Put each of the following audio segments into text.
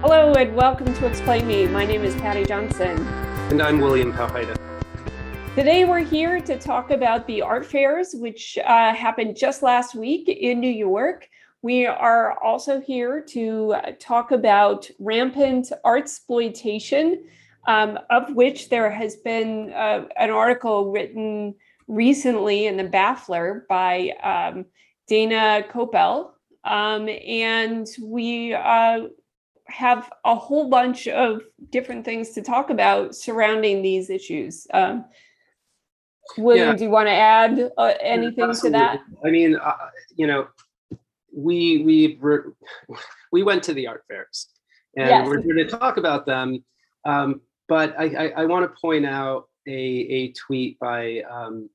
Hello and welcome to Explain Me. My name is Patty Johnson. And I'm William Powhida. Today we're here to talk about the art fairs, which uh, happened just last week in New York. We are also here to talk about rampant art exploitation, um, of which there has been uh, an article written recently in the Baffler by um, Dana Kopel. Um, and we uh, have a whole bunch of different things to talk about surrounding these issues. Um, William, yeah. do you want to add uh, anything to that? I mean, uh, you know, we we were, we went to the art fairs, and yes. we're here to talk about them. Um, but I, I, I want to point out a a tweet by um,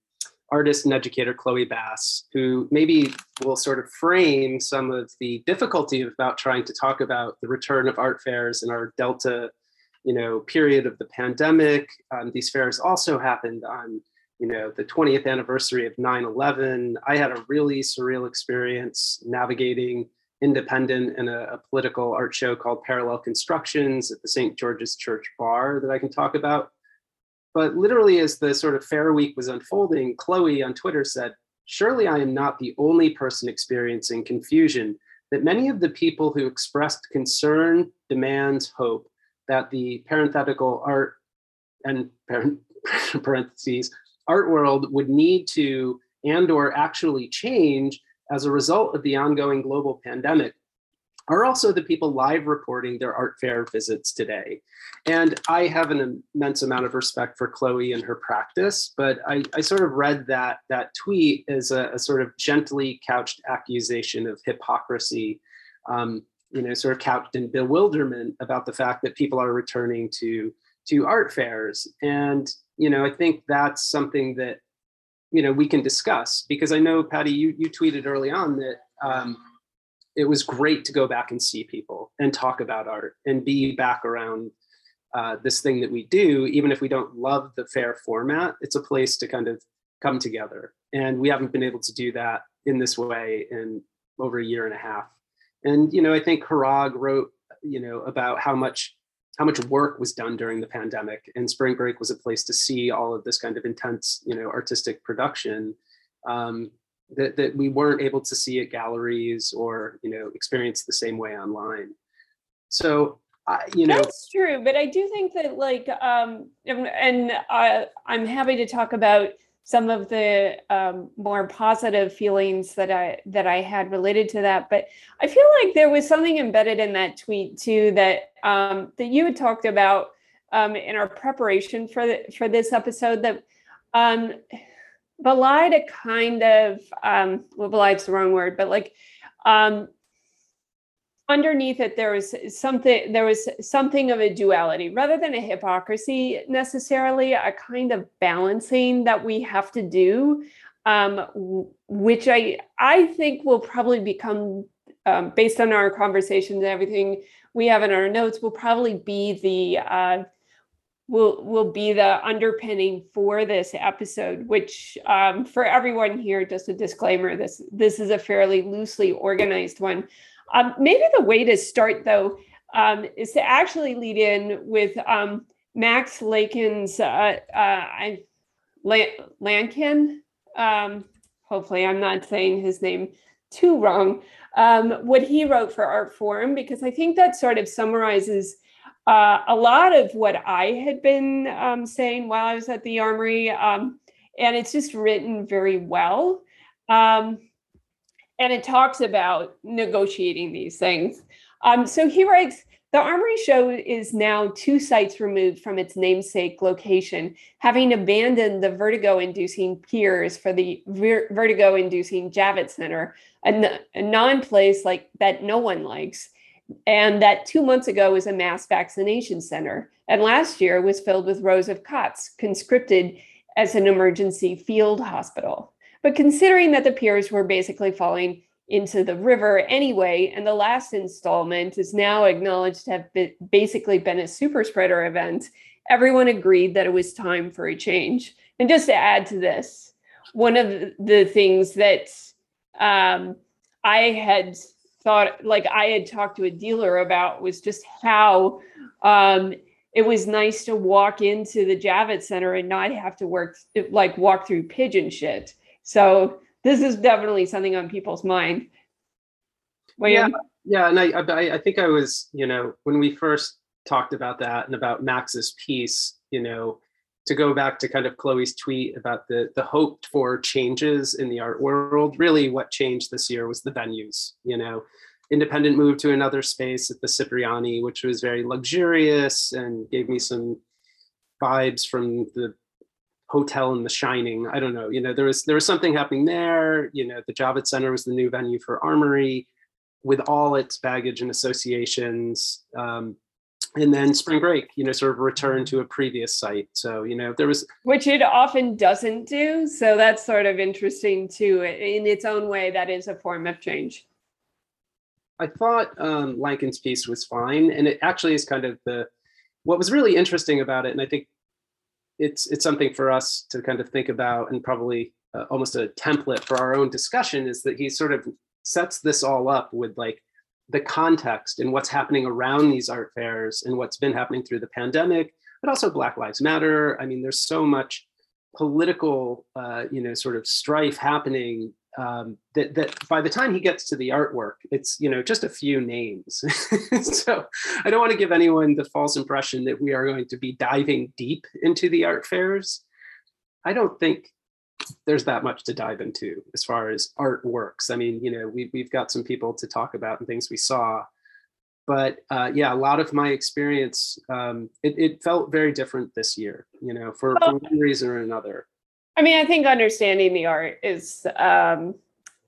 artist and educator Chloe Bass, who maybe will sort of frame some of the difficulty about trying to talk about the return of art fairs in our Delta, you know, period of the pandemic. Um, these fairs also happened on, you know, the 20th anniversary of 9/11. I had a really surreal experience navigating independent and a, a political art show called Parallel Constructions at the St. George's Church Bar that I can talk about but literally, as the sort of fair week was unfolding, Chloe on Twitter said, Surely I am not the only person experiencing confusion that many of the people who expressed concern, demands, hope that the parenthetical art and parentheses art world would need to and or actually change as a result of the ongoing global pandemic are also the people live reporting their art fair visits today. And I have an immense amount of respect for Chloe and her practice, but I, I sort of read that that tweet as a, a, sort of gently couched accusation of hypocrisy, um, you know, sort of couched in bewilderment about the fact that people are returning to to art fairs. And you know, I think that's something that you know we can discuss because I know Patty, you you tweeted early on that. Um, it was great to go back and see people and talk about art and be back around uh, this thing that we do, even if we don't love the fair format, it's a place to kind of come together. And we haven't been able to do that in this way in over a year and a half. And you know, I think Hrag wrote, you know, about how much how much work was done during the pandemic, and Spring Break was a place to see all of this kind of intense, you know, artistic production. Um, that, that we weren't able to see at galleries or you know experience the same way online. So you know that's true but i do think that like um and I, i'm happy to talk about some of the um, more positive feelings that i that i had related to that but i feel like there was something embedded in that tweet too that um that you had talked about um in our preparation for the, for this episode that um belied a kind of um well belied's the wrong word but like um underneath it there was something there was something of a duality. Rather than a hypocrisy necessarily a kind of balancing that we have to do um which i i think will probably become um, based on our conversations and everything we have in our notes will probably be the uh will will be the underpinning for this episode which um, for everyone here just a disclaimer this this is a fairly loosely organized one. Um, maybe the way to start though um, is to actually lead in with um, max lakin's uh, uh, lankin? Um, hopefully i'm not saying his name too wrong. Um, what he wrote for Artforum because i think that sort of summarizes uh, a lot of what I had been um, saying while I was at the Armory, um, and it's just written very well. Um, and it talks about negotiating these things. Um, so he writes The Armory Show is now two sites removed from its namesake location, having abandoned the vertigo inducing piers for the ver- vertigo inducing Javits Center, a, n- a non place like that no one likes and that two months ago was a mass vaccination center, and last year was filled with rows of cots conscripted as an emergency field hospital. But considering that the piers were basically falling into the river anyway, and the last installment is now acknowledged to have been, basically been a super spreader event, everyone agreed that it was time for a change. And just to add to this, one of the things that um, I had thought like I had talked to a dealer about was just how um, it was nice to walk into the Javits Center and not have to work like walk through pigeon shit. So this is definitely something on people's mind. William? Yeah, yeah, and I I think I was you know when we first talked about that and about Max's piece, you know, to go back to kind of Chloe's tweet about the the hoped for changes in the art world, really what changed this year was the venues, you know. Independent moved to another space at the Cipriani, which was very luxurious and gave me some vibes from the hotel in The Shining. I don't know, you know, there was there was something happening there. You know, the Javits Center was the new venue for Armory, with all its baggage and associations. Um, and then spring break you know sort of return to a previous site. So you know there was which it often doesn't do so that's sort of interesting too in its own way that is a form of change. I thought um Lankin's piece was fine and it actually is kind of the what was really interesting about it and i think it's it's something for us to kind of think about and probably uh, almost a template for our own discussion is that he sort of sets this all up with like the context and what's happening around these art fairs and what's been happening through the pandemic, but also Black Lives Matter. I mean, there's so much political, uh, you know, sort of strife happening um, that that by the time he gets to the artwork, it's you know just a few names. so I don't want to give anyone the false impression that we are going to be diving deep into the art fairs. I don't think there's that much to dive into as far as art works. I mean, you know, we, we've got some people to talk about and things we saw. But uh, yeah, a lot of my experience, um, it, it, felt very different this year, you know, for, for one reason or another. I mean, I think understanding the art is um,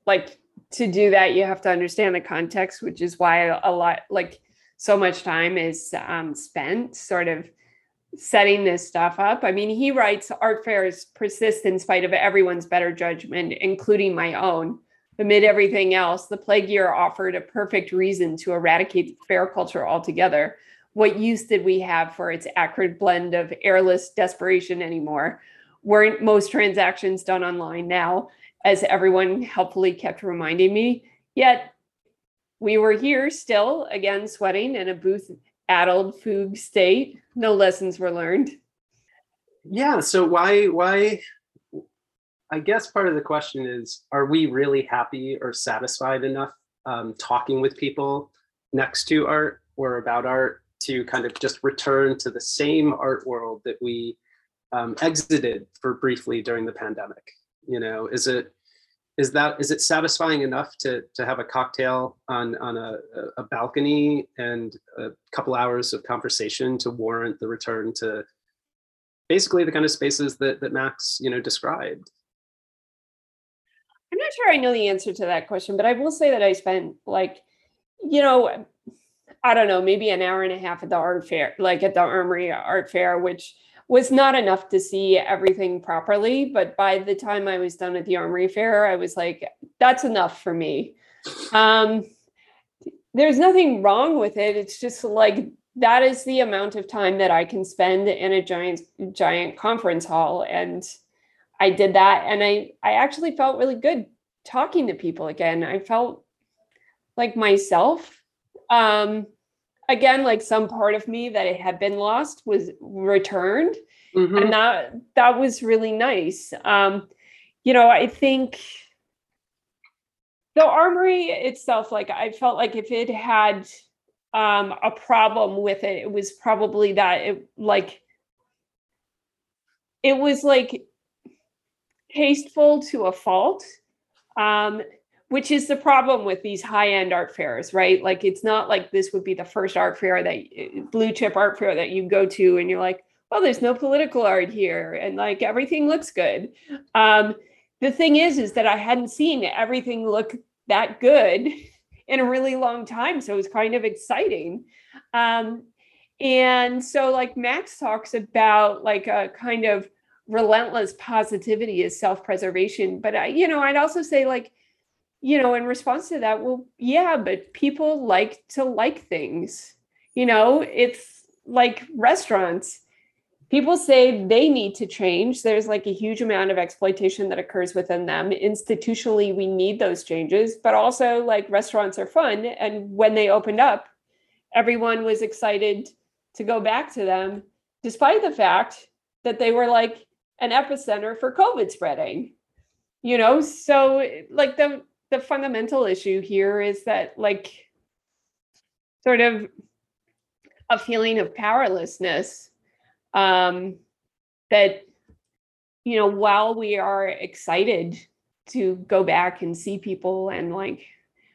like to do that, you have to understand the context, which is why a lot, like so much time is um, spent sort of setting this stuff up. I mean, he writes art fairs persist in spite of everyone's better judgment, including my own. Amid everything else, the plague year offered a perfect reason to eradicate fair culture altogether. What use did we have for its acrid blend of airless desperation anymore? Weren't most transactions done online now, as everyone helpfully kept reminding me? Yet we were here still, again, sweating in a booth addled fugue state no lessons were learned. Yeah so why why i guess part of the question is are we really happy or satisfied enough um, talking with people next to art or about art to kind of just return to the same art world that we um, exited for briefly during the pandemic? You know is it is that is it satisfying enough to to have a cocktail on on a, a balcony and a couple hours of conversation to warrant the return to basically the kind of spaces that that Max you know described? I'm not sure I know the answer to that question, but I will say that I spent like, you know, I don't know, maybe an hour and a half at the art fair, like at the Armory Art Fair, which was not enough to see everything properly. But by the time I was done at the Armory Fair, I was like, that's enough for me. Um, there's nothing wrong with it. It's just like that is the amount of time that I can spend in a giant, giant conference hall. And I did that. And I, I actually felt really good talking to people again. I felt like myself. Um, again like some part of me that it had been lost was returned. Mm-hmm. and that that was really nice. Um you know i think the armory itself like i felt like if it had um a problem with it it was probably that it like it was like tasteful to a fault. Um which is the problem with these high end art fairs, right? Like it's not like this would be the first art fair that blue chip art fair that you go to and you're like, well, there's no political art here and like everything looks good. Um, the thing is, is that I hadn't seen everything look that good in a really long time. So it was kind of exciting. Um, and so like Max talks about like a kind of relentless positivity is self-preservation. But I, you know, I'd also say like you know, in response to that, well, yeah, but people like to like things. You know, it's like restaurants. people say they need to change. There's like a huge amount of exploitation that occurs within them. Institutionally, we need those changes, but also like restaurants are fun. And when they opened up, everyone was excited to go back to them, despite the fact that they were like an epicenter for COVID spreading. You know, so like the the fundamental issue here is that like sort of a feeling of powerlessness um, that you know while we are excited to go back and see people and like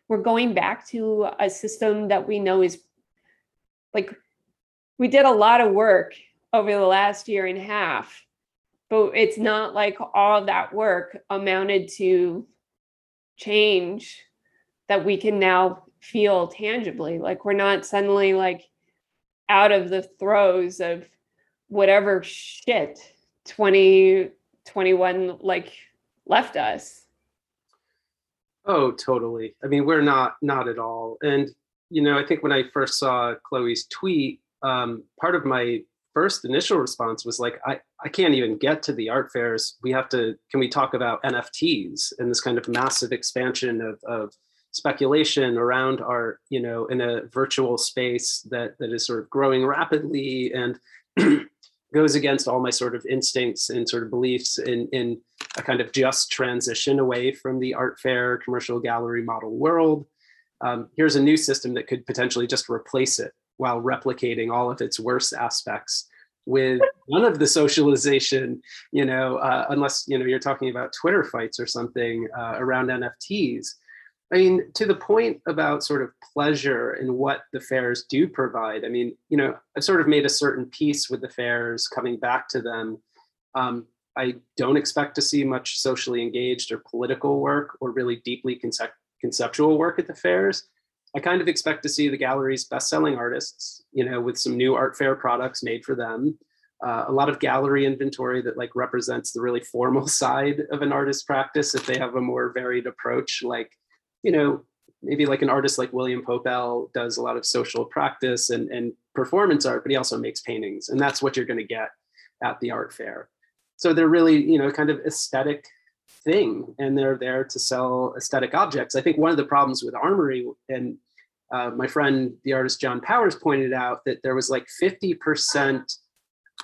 we're going back to a system that we know is like we did a lot of work over the last year and a half but it's not like all that work amounted to change that we can now feel tangibly. Like we're not suddenly like out of the throes of whatever shit 2021 like left us. Oh totally. I mean we're not not at all. And you know i think when i first saw chloe's tweet um, part of my first initial response was like i i can't even get to the art fairs we have to can we talk about nfts and this kind of massive expansion of of speculation around art you know in a virtual space that that is sort of growing rapidly and goes against all my sort of instincts and sort of beliefs in in a kind of just transition away from the art fair commercial gallery model world. Um, here's a new system that could potentially just replace it while replicating all of its worst aspects with none of the socialization, you know, uh, unless you know you're talking about Twitter fights or something uh, around NFTs. I mean, to the point about sort of pleasure and what the fairs do provide. I mean, you know, I've sort of made a certain peace with the fairs, coming back to them. Um, I don't expect to see much socially engaged or political work or really deeply concept- conceptual work at the fairs. I kind of expect to see the gallery's best-selling artists, you know, with some new art fair products made for them. Uh, a lot of gallery inventory that like represents the really formal side of an artist's practice if they have a more varied approach, like you know, maybe like an artist like William Pope.L does a lot of social practice and, and performance art, but he also makes paintings. And that's what you're going to get at the art fair. So they're really, you know, kind of aesthetic thing and they're there to sell aesthetic objects. I think one of the problems with Armory and uh, my friend, the artist John Powers pointed out that there was like 50%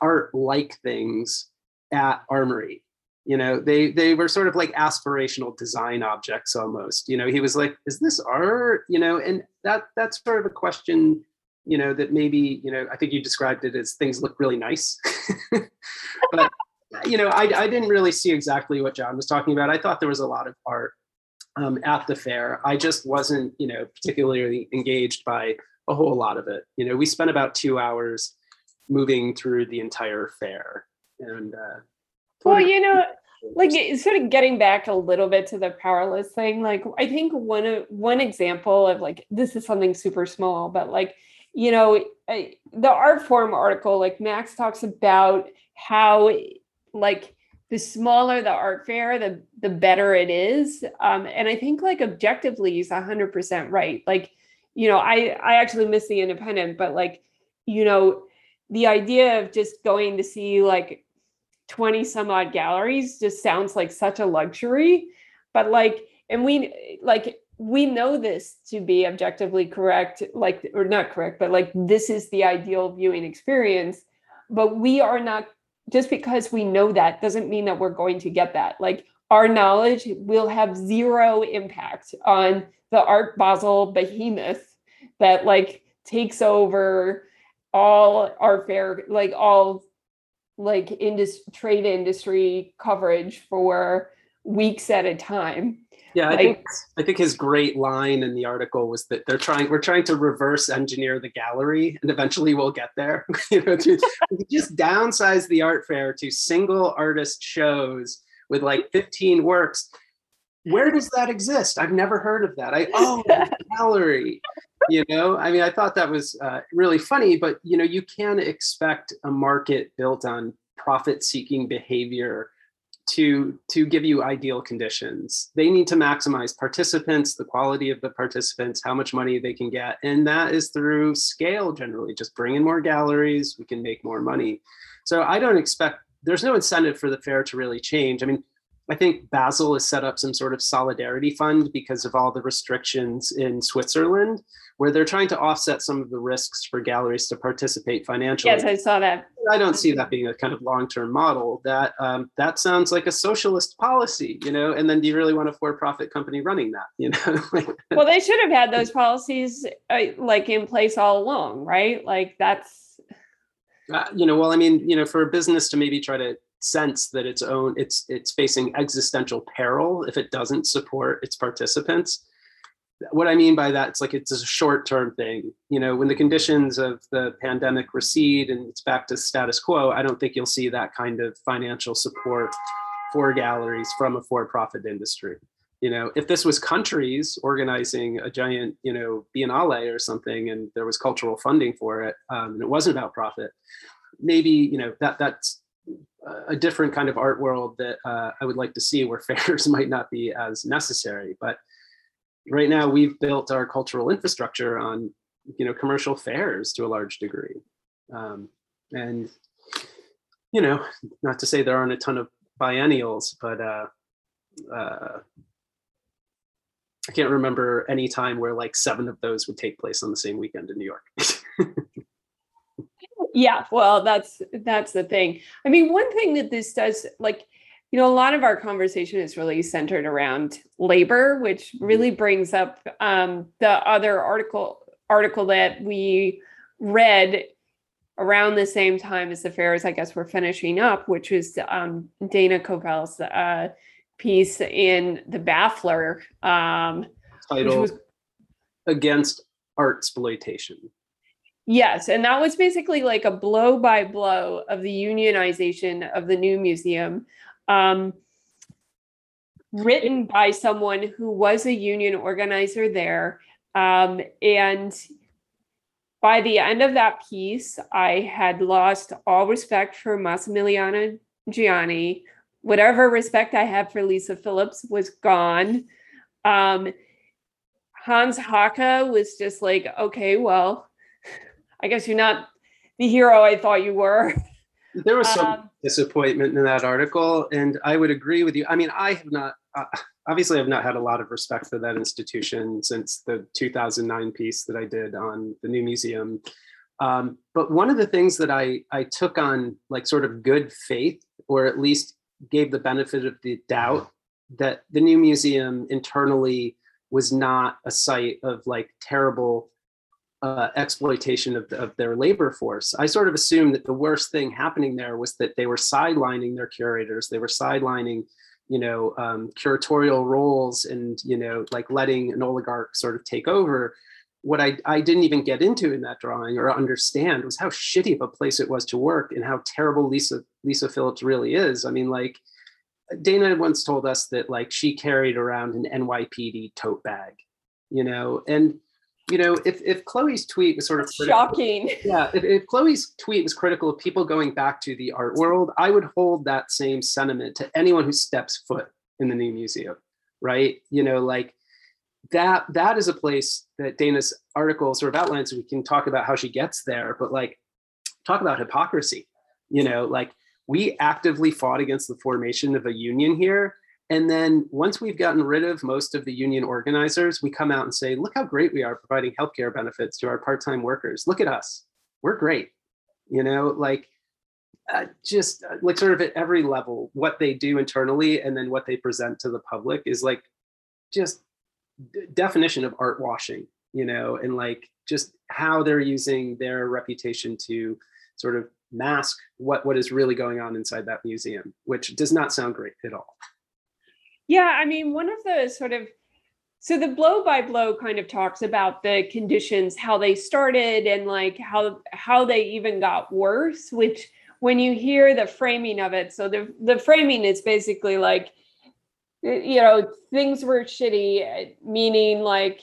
art like things at Armory. You know they they were sort of like aspirational design objects almost. You know he was like is this art? You know and that that's sort of a question you know that maybe you know i think you described it as things look really nice. But you know I, I didn't really see exactly what john was talking about. I thought there was a lot of art um, at the fair. I just wasn't you know particularly engaged by a whole lot of it. You know we spent about two hours moving through the entire fair and uh, well, you know, like sort of getting back a little bit to the powerless thing. Like I think one of one example of like this is something super small, but like you know the Artforum article, like Max talks about how like the smaller the art fair, the the better it is. Um, and I think like objectively, he's hundred percent right. Like you know, I I actually miss the independent, but like you know the idea of just going to see like 20 some odd galleries just sounds like such a luxury but like and we like we know this to be objectively correct like or not correct but like this is the ideal viewing experience but we are not just because we know that doesn't mean that we're going to get that like our knowledge will have zero impact on the art basel behemoth that like takes over all our fair like all like industry trade industry coverage for weeks at a time. Yeah, I like, think I think his great line in the article was that they're trying we're trying to reverse engineer the gallery and eventually we'll get there. you know, to, just downsize the art fair to single artist shows with like 15 works. Where does that exist? I've never heard of that. I oh gallery you know i mean i thought that was uh, really funny but you know you can expect a market built on profit seeking behavior to to give you ideal conditions they need to maximize participants the quality of the participants how much money they can get and that is through scale generally just bring in more galleries we can make more money so i don't expect there's no incentive for the fair to really change i mean I think Basel has set up some sort of solidarity fund because of all the restrictions in Switzerland, where they're trying to offset some of the risks for galleries to participate financially. Yes, I saw that. I don't see that being a kind of long-term model. That um, that sounds like a socialist policy, you know. And then, do you really want a for-profit company running that? You know. well, they should have had those policies uh, like in place all along, right? Like that's. Uh, you know, well, I mean, you know, for a business to maybe try to sense that its own it's it's facing existential peril if it doesn't support its participants what i mean by that it's like it's a short term thing you know when the conditions of the pandemic recede and it's back to status quo i don't think you'll see that kind of financial support for galleries from a for profit industry you know if this was countries organizing a giant you know biennale or something and there was cultural funding for it um, and it wasn't about profit maybe you know that that's a different kind of art world that uh, I would like to see where fairs might not be as necessary. But right now, we've built our cultural infrastructure on you know commercial fairs to a large degree, um, and you know, not to say there aren't a ton of biennials, but uh, uh, I can't remember any time where like seven of those would take place on the same weekend in New York. yeah well that's that's the thing i mean one thing that this does like you know a lot of our conversation is really centered around labor which mm-hmm. really brings up um, the other article article that we read around the same time as the fairs i guess we're finishing up which is um, dana Kopel's uh, piece in the baffler um, title was, against art exploitation Yes, and that was basically like a blow by blow of the unionization of the new museum, um, written by someone who was a union organizer there. Um, and by the end of that piece, I had lost all respect for Massimiliano Gioni. Whatever respect I had for Lisa Phillips was gone. Um, Hans Haacke was just like, okay, well, I guess you're not the hero I thought you were. There was some um, disappointment in that article, and I would agree with you. I mean, I have not, uh, obviously, I've not had a lot of respect for that institution since the 2009 piece that I did on the new museum. Um, but one of the things that I I took on like sort of good faith, or at least gave the benefit of the doubt that the new museum internally was not a site of like terrible uh, exploitation of, of their labor force. I sort of assumed that the worst thing happening there was that they were sidelining their curators. They were sidelining, you know, um, curatorial roles and, you know, like letting an oligarch sort of take over. What I, I didn't even get into in that drawing or understand was how shitty of a place it was to work and how terrible Lisa Lisa Phillips really is. I mean, like Dana once told us that like she carried around an NYPD tote bag, you know, and you know, if if Chloe's tweet was sort of critical, shocking, yeah, if, if Chloe's tweet was critical of people going back to the art world, I would hold that same sentiment to anyone who steps foot in the new museum, right? You know, like that that is a place that Dana's article sort of outlines. We can talk about how she gets there, but like talk about hypocrisy. You know, like we actively fought against the formation of a union here and then once we've gotten rid of most of the union organizers, we come out and say, look how great we are providing healthcare benefits to our part-time workers. Look at us. We're great. You know, like uh, just uh, like sort of at every level, what they do internally and then what they present to the public is like just d- definition of art washing, you know, and like just how they're using their reputation to sort of mask what what is really going on inside that museum, which does not sound great at all. Yeah, I mean, one of the sort of so the blow by blow kind of talks about the conditions, how they started and like how how they even got worse, which when you hear the framing of it, so the the framing is basically like you know, things were shitty, meaning like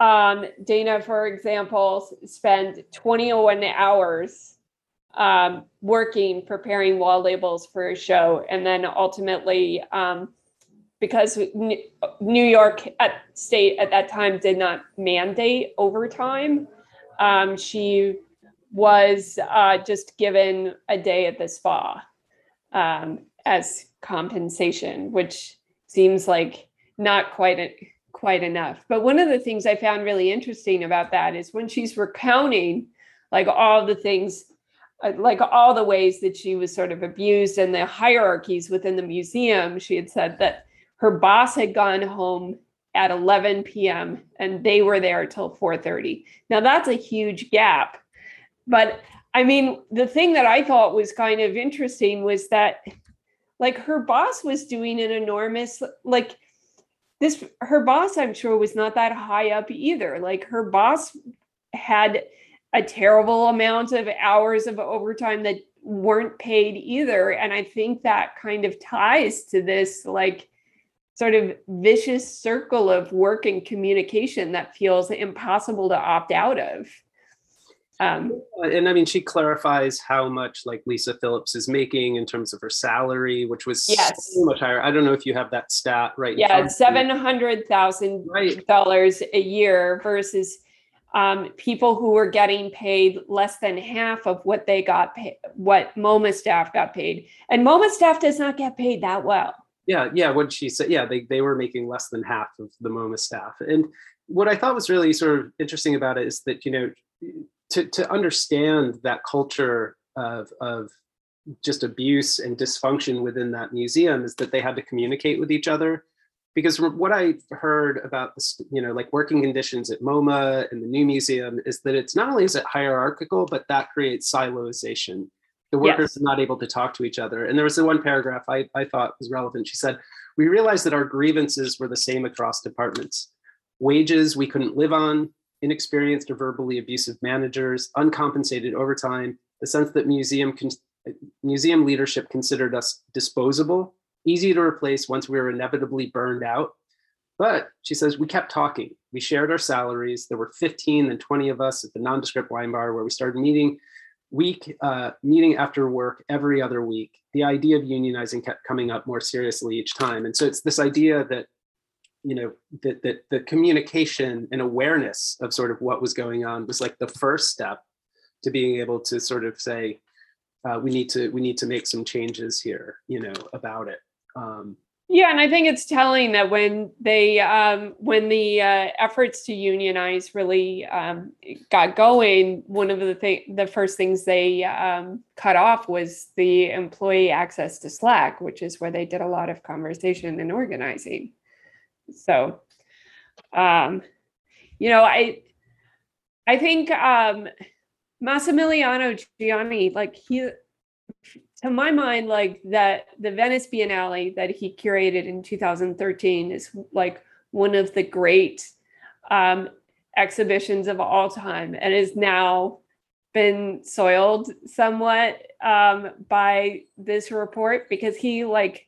um Dana, for example, spent 21 hours um, working, preparing wall labels for a show. And then ultimately, um, because New York at state at that time did not mandate overtime, um, she was uh, just given a day at the spa um, as compensation, which seems like not quite a, quite enough. But one of the things I found really interesting about that is when she's recounting like all the things uh, like all the ways that she was sort of abused and the hierarchies within the museum she had said that her boss had gone home at 11 p.m. and they were there till 4:30. Now that's a huge gap. But I mean, the thing that I thought was kind of interesting was that like her boss was doing an enormous like this her boss I'm sure was not that high up either. Like her boss had a terrible amount of hours of overtime that weren't paid either and I think that kind of ties to this like sort of vicious circle of work and communication that feels impossible to opt out of. Um, and I mean, she clarifies how much like Lisa Phillips is making in terms of her salary, which was yes. so much higher. I don't know if you have that stat right. Yeah, seven hundred thousand dollars a year versus um, people who were getting paid less than half of what they got paid, what MoMA staff got paid, and MoMA staff does not get paid that well yeah yeah what she said yeah they, they were making less than half of the moma staff. And what i thought was really sort of interesting about it is that you know to, to understand that culture of, of just abuse and dysfunction within that museum is that they had to communicate with each other. Because what i heard about this you know like working conditions at moma and the new museum is that it's not only is it hierarchical but that creates silozation the workers yes. are not able to talk to each other. And there was the one paragraph I, I thought was relevant. She said, We realized that our grievances were the same across departments wages we couldn't live on, inexperienced or verbally abusive managers, uncompensated overtime, the sense that museum con- museum leadership considered us disposable, easy to replace once we were inevitably burned out. But she says we kept talking. We shared our salaries. There were 15 and 20 of us at the nondescript wine bar where we started meeting week uh, meeting after work every other week the idea of unionizing kept coming up more seriously each time. And so it's this idea that you know that that the communication and awareness of sort of what was going on was like the first step to being able to sort of say uh, we need to we need to make some changes here you know about it. Um, yeah, and I think it's telling that when they um, when the uh, efforts to unionize really um, got going, one of the thing the first things they um, cut off was the employee access to Slack, which is where they did a lot of conversation and organizing. So, um, you know, I I think um, Massimiliano Gioni, like he to my mind, like that the Venice Biennale that he curated in 2013 is like one of the great um, exhibitions of all time and is now been soiled somewhat um, by this report because he like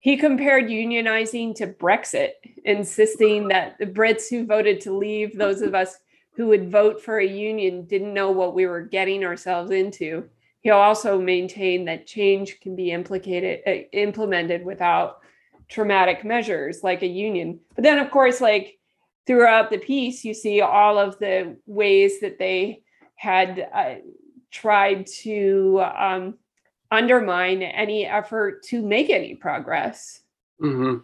he compared unionizing to Brexit, insisting that the Brits who voted to leave, those of us who would vote for a union, didn't know what we were getting ourselves into. He'll also maintain that change can be implicated, uh, implemented without traumatic measures like a union. But then, of course, like throughout the piece, you see all of the ways that they had uh, tried to um, undermine any effort to make any progress. Mm-hmm.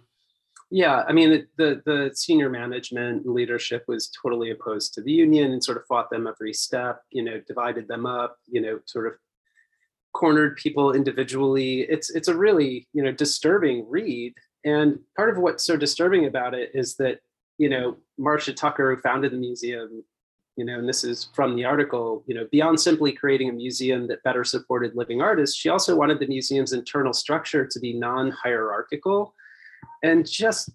Yeah, I mean, the, the, the senior management and leadership was totally opposed to the union and sort of fought them every step. You know, divided them up. You know, sort of cornered people individually. It's it's a really you know disturbing read. And part of what's so disturbing about it is that you know Marcia Tucker, who founded the museum, you know, and this is from the article, you know, beyond simply creating a museum that better supported living artists, she also wanted the museum's internal structure to be non-hierarchical. And just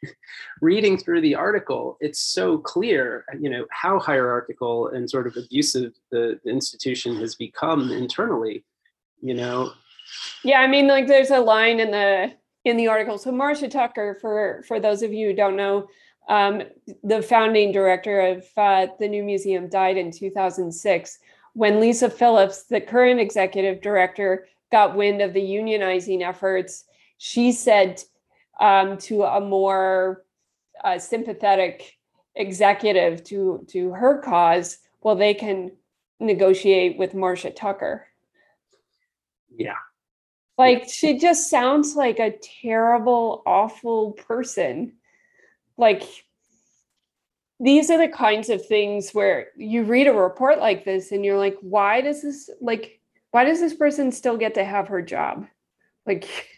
reading through the article, it's so clear, you know, how hierarchical and sort of abusive the, the institution has become internally you know? Yeah i mean like there's a line in the in the article. So marcia tucker for for those of you who don't know um, the founding director of uh, the new museum died in 2006 when Lisa Phillips, the current executive director, got wind of the unionizing efforts, she said um, to a more uh, sympathetic executive to to her cause, well, they can negotiate with Marcia Tucker. Yeah. Like she just sounds like a terrible, awful person. Like these are the kinds of things where you read a report like this and you're like, why does this like why does this person still get to have her job? Like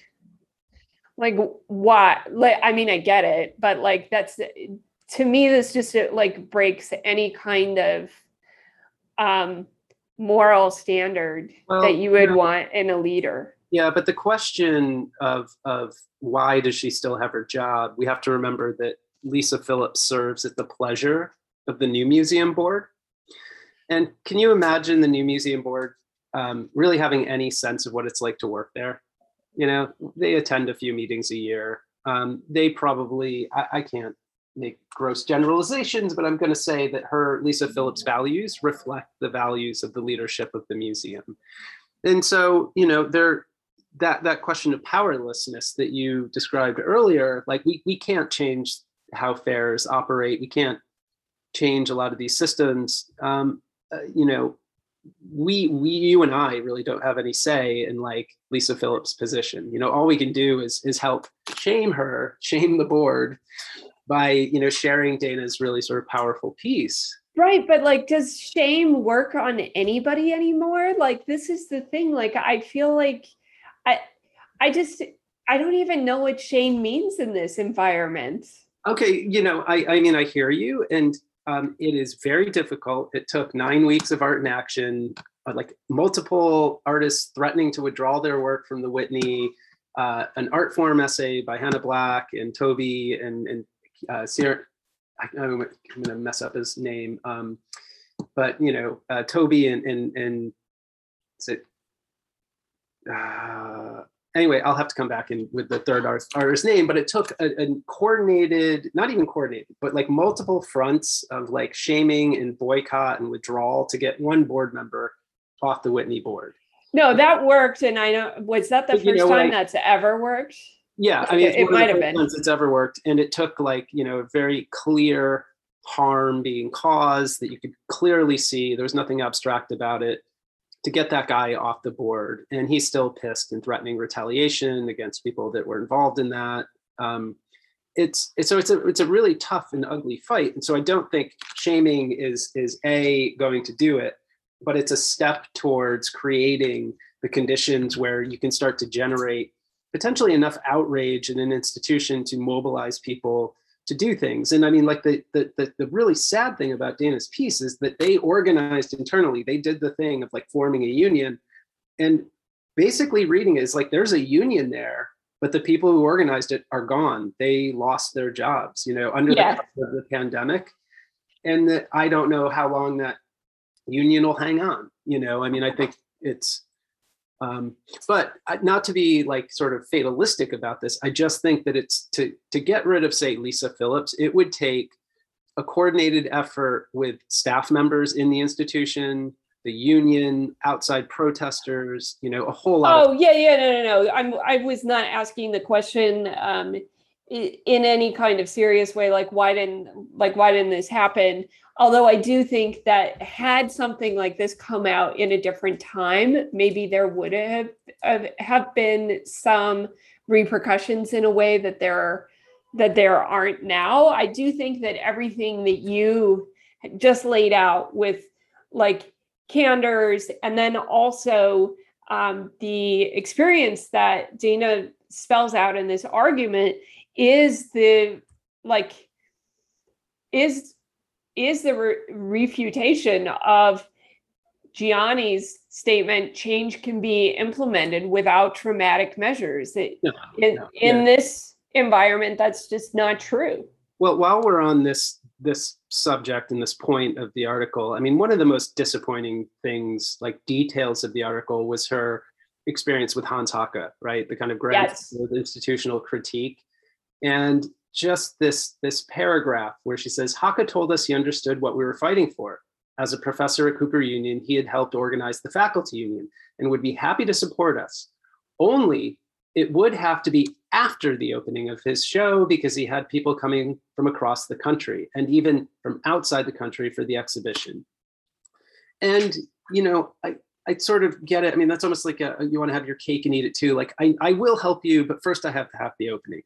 like why like i mean i get it but like that's to me this just like breaks any kind of um moral standard well, that you would yeah. want in a leader. Yeah but the question of of why does she still have her job we have to remember that lisa phillips serves at the pleasure of the new museum board. And can you imagine the new museum board um, really having any sense of what it's like to work there? You know they attend a few meetings a year. Um, they probably I, I, can't make gross generalizations but i'm going to say that her lisa phillips values reflect the values of the leadership of the museum. And so you know there that that question of powerlessness that you described earlier like we, we can't change how fairs operate. We can't change a lot of these systems. Um, uh, you know we we you and I really don't have any say in like Lisa Phillips' position. You know, all we can do is is help shame her, shame the board by you know sharing Dana's really sort of powerful piece. Right, but like does shame work on anybody anymore? Like this is the thing like I feel like I I just I don't even know what shame means in this environment. Okay, you know, I I mean I hear you and um, it is very difficult. It took nine weeks of art in action, uh, like multiple artists threatening to withdraw their work from the Whitney, uh, an Artforum essay by Hannah Black and Toby and, and uh, Sierra. I, am going to mess up his name. Um, but, you know, uh, Toby and, and, and is it, uh, anyway, I'll have to come back in with the third artist, artist's name, but it took a, a, coordinated, not even coordinated, but like multiple fronts of like shaming and boycott and withdrawal to get one board member off the Whitney board. No, that worked. And I know, was that the but, first you know, time I, that's ever worked? Yeah. I mean, it might have been. It's ever worked. And it took like, you know, very clear harm being caused that you could clearly see. There was nothing abstract about it to get that guy off the board. And he's still pissed and threatening retaliation against people that were involved in that. Um, it's, it's so it's a it's a really tough and ugly fight. And so I don't think shaming is is a going to do it, but it's a step towards creating the conditions where you can start to generate potentially enough outrage in an institution to mobilize people to do things. And I mean, like the, the, the the really sad thing about Dana's piece is that they organized internally. They did the thing of like forming a union, and basically reading is like there's a union there, but the people who organized it are gone. They lost their jobs, you know, under yeah. the, the pandemic, and that I don't know how long that union will hang on. You know, I mean, I think it's um, but not to be like sort of fatalistic about this, I just think that it's to to get rid of, say, Lisa Phillips, it would take a coordinated effort with staff members in the institution, the union, outside protesters, you know, a whole lot. Oh, of- yeah, yeah, no, no, no. I'm I was not asking the question um, in any kind of serious way, like why didn't like why didn't this happen? Although I do think that had something like this come out in a different time, maybe there would have have been some repercussions in a way that there that there aren't now. I do think that everything that you just laid out with like Kanders and then also um, the experience that Dana spells out in this argument is the like is is the re- refutation of Gioni's statement change can be implemented without traumatic measures. It, no, in, no, in this environment, that's just not true. Well, while we're on this this subject and this point of the article, I mean, one of the most disappointing things, like details of the article, was her experience with Hans Haacke, right? The kind of grand yes. institutional critique. And just this this paragraph where she says Haacke told us he understood what we were fighting for. as a professor at Cooper Union, he had helped organize the faculty union and would be happy to support us. Only it would have to be after the opening of his show because he had people coming from across the country and even from outside the country for the exhibition. And, you know, I, I sort of get it. I mean, that's almost like a, you want to have your cake and eat it too. Like, I, I will help you, but first I have to have the opening.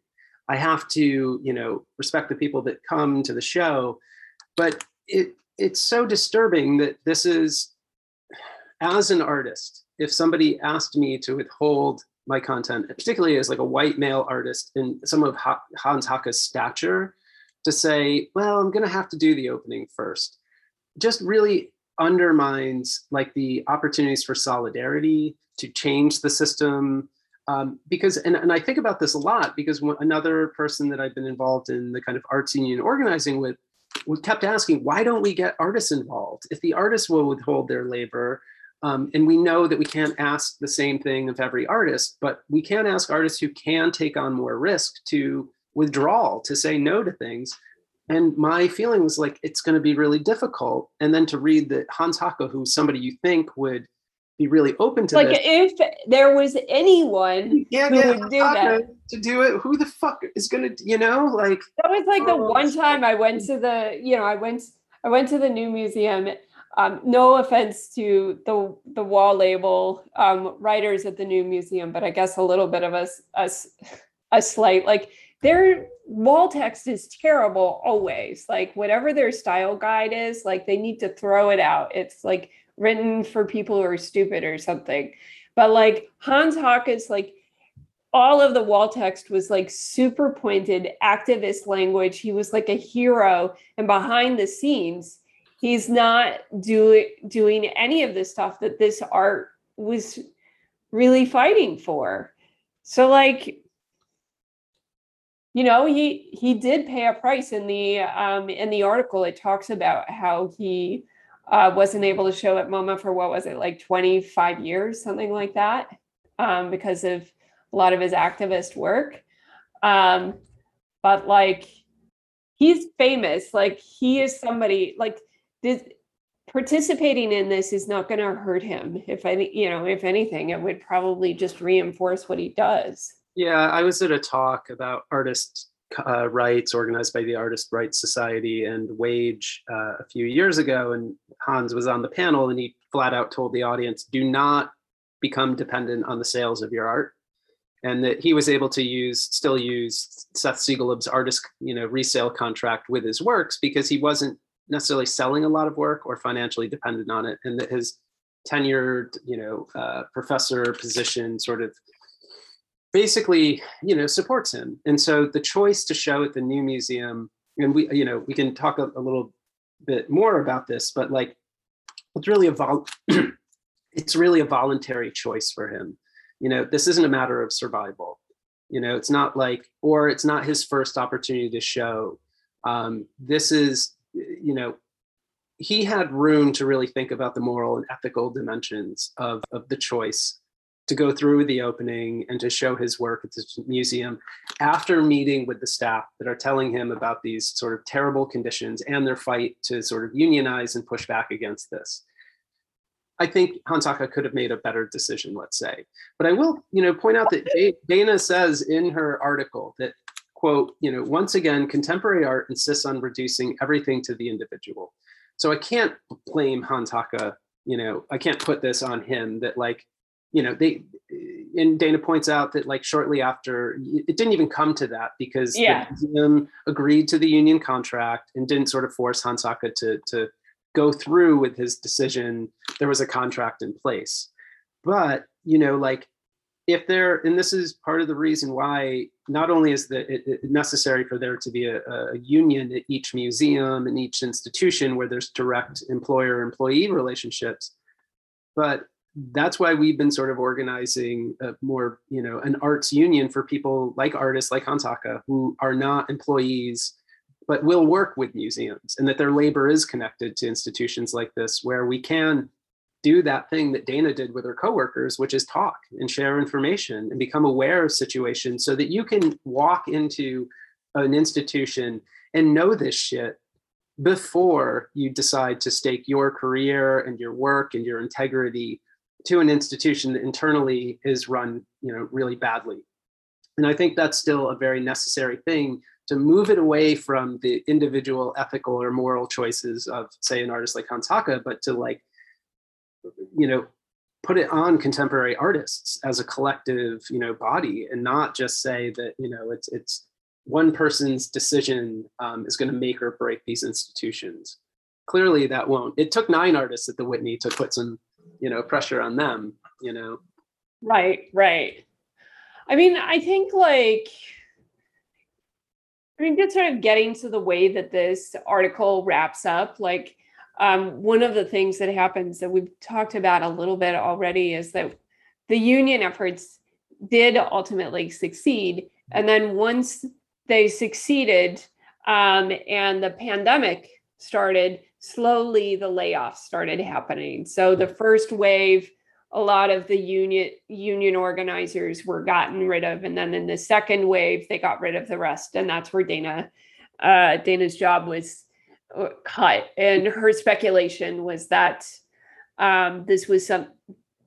I have to, you know, respect the people that come to the show. But it it's so disturbing that this is, as an artist, if somebody asked me to withhold my content, particularly as like a white male artist in some of Hans Haacke's stature, to say, well, I'm going to have to do the opening first, just really undermines like the opportunities for solidarity to change the system. Um, because, and, and I think about this a lot because another person that I've been involved in the kind of arts union organizing with we kept asking, why don't we get artists involved? If the artists will withhold their labor, um, and we know that we can't ask the same thing of every artist, but we can ask artists who can take on more risk to withdraw, to say no to things. And my feeling was like, it's going to be really difficult. And then to read that Hans Haacke, who's somebody you think would be really open to that. like this. if there was anyone yeah, who would do that to do it who the fuck is gonna you know like that was like the oh, one time i went to the you know i went i went to the new museum um, no offense to the the wall label um, writers at the new museum but i guess a little bit of a, a, a slight like their wall text is terrible always like whatever their style guide is like they need to throw it out it's like written for people who are stupid or something. But like Hans Haacke's like all of the wall text was like super pointed activist language. He was like a hero. And behind the scenes, he's not doing doing any of the stuff that this art was really fighting for. So like you know he he did pay a price in the um in the article it talks about how he uh, wasn't able to show at MoMA for what was it, like 25 years, something like that, um, because of a lot of his activist work. Um, but like, he's famous. Like, he is somebody, like, this, participating in this is not going to hurt him. If any, you know, if anything, it would probably just reinforce what he does. Yeah, I was at a talk about artists uh, rights organized by the Artist Rights Society and Wage uh, a few years ago. And Hans was on the panel and he flat out told the audience, do not become dependent on the sales of your art. And that he was able to use, still use Seth Siegelaub's artist, you know, resale contract with his works because he wasn't necessarily selling a lot of work or financially dependent on it. And that his tenured, you know, uh, professor position sort of basically, you know, supports him. And so the choice to show at the new museum, and we, you know, we can talk a, a little bit more about this, but like, it's really a vol- it's really a voluntary choice for him. You know, this isn't a matter of survival. You know, it's not like, or it's not his first opportunity to show. Um, this is, you know, he had room to really think about the moral and ethical dimensions of, of the choice to go through the opening and to show his work at the museum after meeting with the staff that are telling him about these sort of terrible conditions and their fight to sort of unionize and push back against this. I think Hans Haacke could have made a better decision, let's say. But I will, you know, point out that Dana says in her article that, quote, you know, once again, contemporary art insists on reducing everything to the individual. So I can't blame Hans Haacke, you know, I can't put this on him that like you know they and dana points out that like shortly after it didn't even come to that because yeah. the museum agreed to the union contract and didn't sort of force hans haacke to to go through with his decision there was a contract in place but you know like if there and this is part of the reason why not only is the, it, it necessary for there to be a, a, union at each museum and each institution where there's direct employer employee relationships but that's why we've been sort of organizing a more, you know, an arts union for people like artists like Hans Haacke who are not employees but will work with museums and that their labor is connected to institutions like this where we can do that thing that Dana did with her coworkers, which is talk and share information and become aware of situations so that you can walk into an institution and know this shit before you decide to stake your career and your work and your integrity to an institution that internally is run you know really badly. And i think that's still a very necessary thing to move it away from the individual ethical or moral choices of say an artist like hans haacke but to like you know put it on contemporary artists as a collective you know body and not just say that you know it's it's one person's decision um, is going to make or break these institutions. Clearly that won't. It took nine artists at the whitney to put some you know pressure on them you know? Right right. I mean i think like i mean just sort of getting to the way that this article wraps up like um, one of the things that happens that we've talked about a little bit already is that the union efforts did ultimately succeed. And then once they succeeded um, and the pandemic started slowly the layoffs started happening. So the first wave a lot of the union union organizers were gotten rid of and then in the second wave they got rid of the rest and that's where dana uh, dana's job was uh, cut. And her speculation was that um, this was some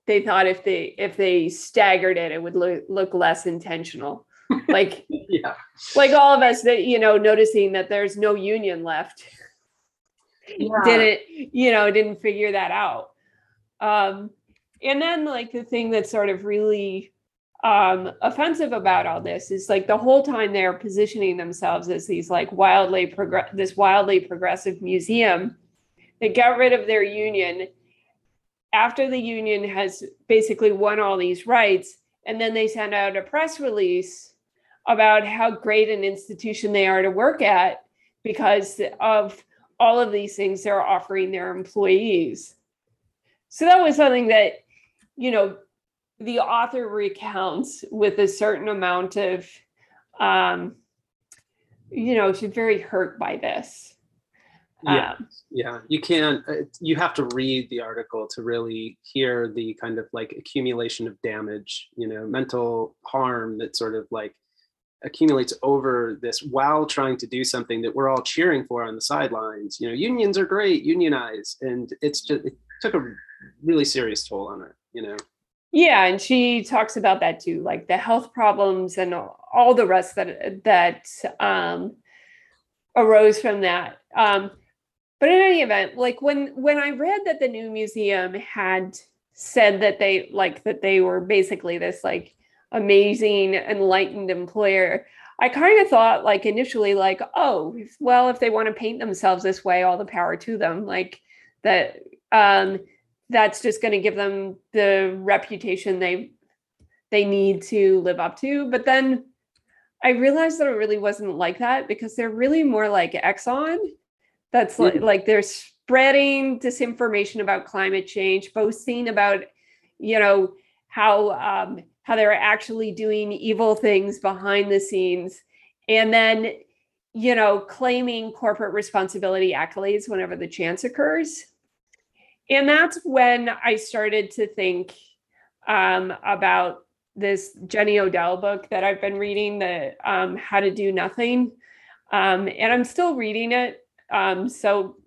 they thought if they if they staggered it it would look, look less intentional. Like yeah. like all of us that you know noticing that there's no union left yeah. didn't you know didn't figure that out um and then like the thing that's sort of really um offensive about all this is like the whole time they're positioning themselves as these like wildly progress this wildly progressive museum they got rid of their union after the union has basically won all these rights and then they send out a press release about how great an institution they are to work at because of all of these things they're offering their employees. So that was something that, you know, the author recounts with a certain amount of, um, you know, she's very hurt by this. Yeah, um, yeah. You can't. Uh, you have to read the article to really hear the kind of like accumulation of damage, you know, mental harm that sort of like accumulates over this while trying to do something that we're all cheering for on the sidelines. You know, unions are great, unionize, and it's just it took a really serious toll on her. You know. Yeah, and she talks about that too, like the health problems and all the rest that that um, arose from that. Um, but in any event, like when when I read that the new museum had said that they like that they were basically this like amazing, enlightened employer. I kind of thought, like, initially, like, oh, well, if they want to paint themselves this way, all the power to them. Like, that, um, that's just going to give them the reputation they they need to live up to. But then I realized that it really wasn't like that because they're really more like Exxon. That's like, mm-hmm. like they're spreading disinformation about climate change, boasting about, you know, how um, how they were actually doing evil things behind the scenes and then you know claiming corporate responsibility accolades whenever the chance occurs. And that's when i started to think um, about this jenny odell book that i've been reading the um, how to do nothing. Um, and i'm still reading it um, so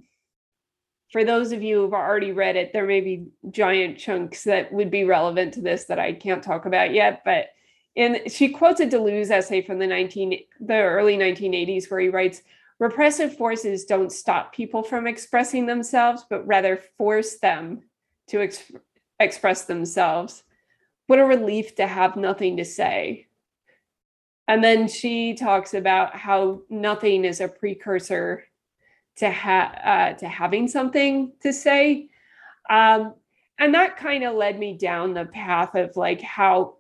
for those of you who've already read it, there may be giant chunks that would be relevant to this that I can't talk about yet. But in she quotes a Deleuze essay from the 19 the early 1980s where he writes, repressive forces don't stop people from expressing themselves, but rather force them to ex- express themselves. What a relief to have nothing to say. And then she talks about how nothing is a precursor to have uh, to having something to say. Um, and that kind of led me down the path of like how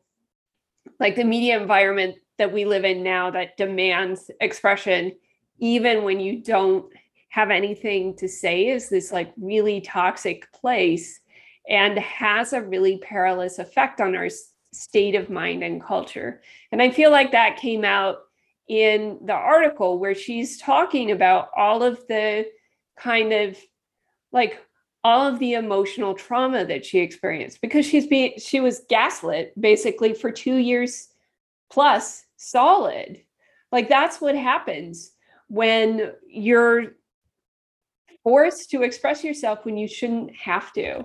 like the media environment that we live in now that demands expression even when you don't have anything to say is this like really toxic place and has a really perilous effect on our state of mind and culture. And i feel like that came out in the article where she's talking about all of the kind of like all of the emotional trauma that she experienced because she's being she was gaslit basically for 2 years plus solid like that's what happens when you're forced to express yourself when you shouldn't have to.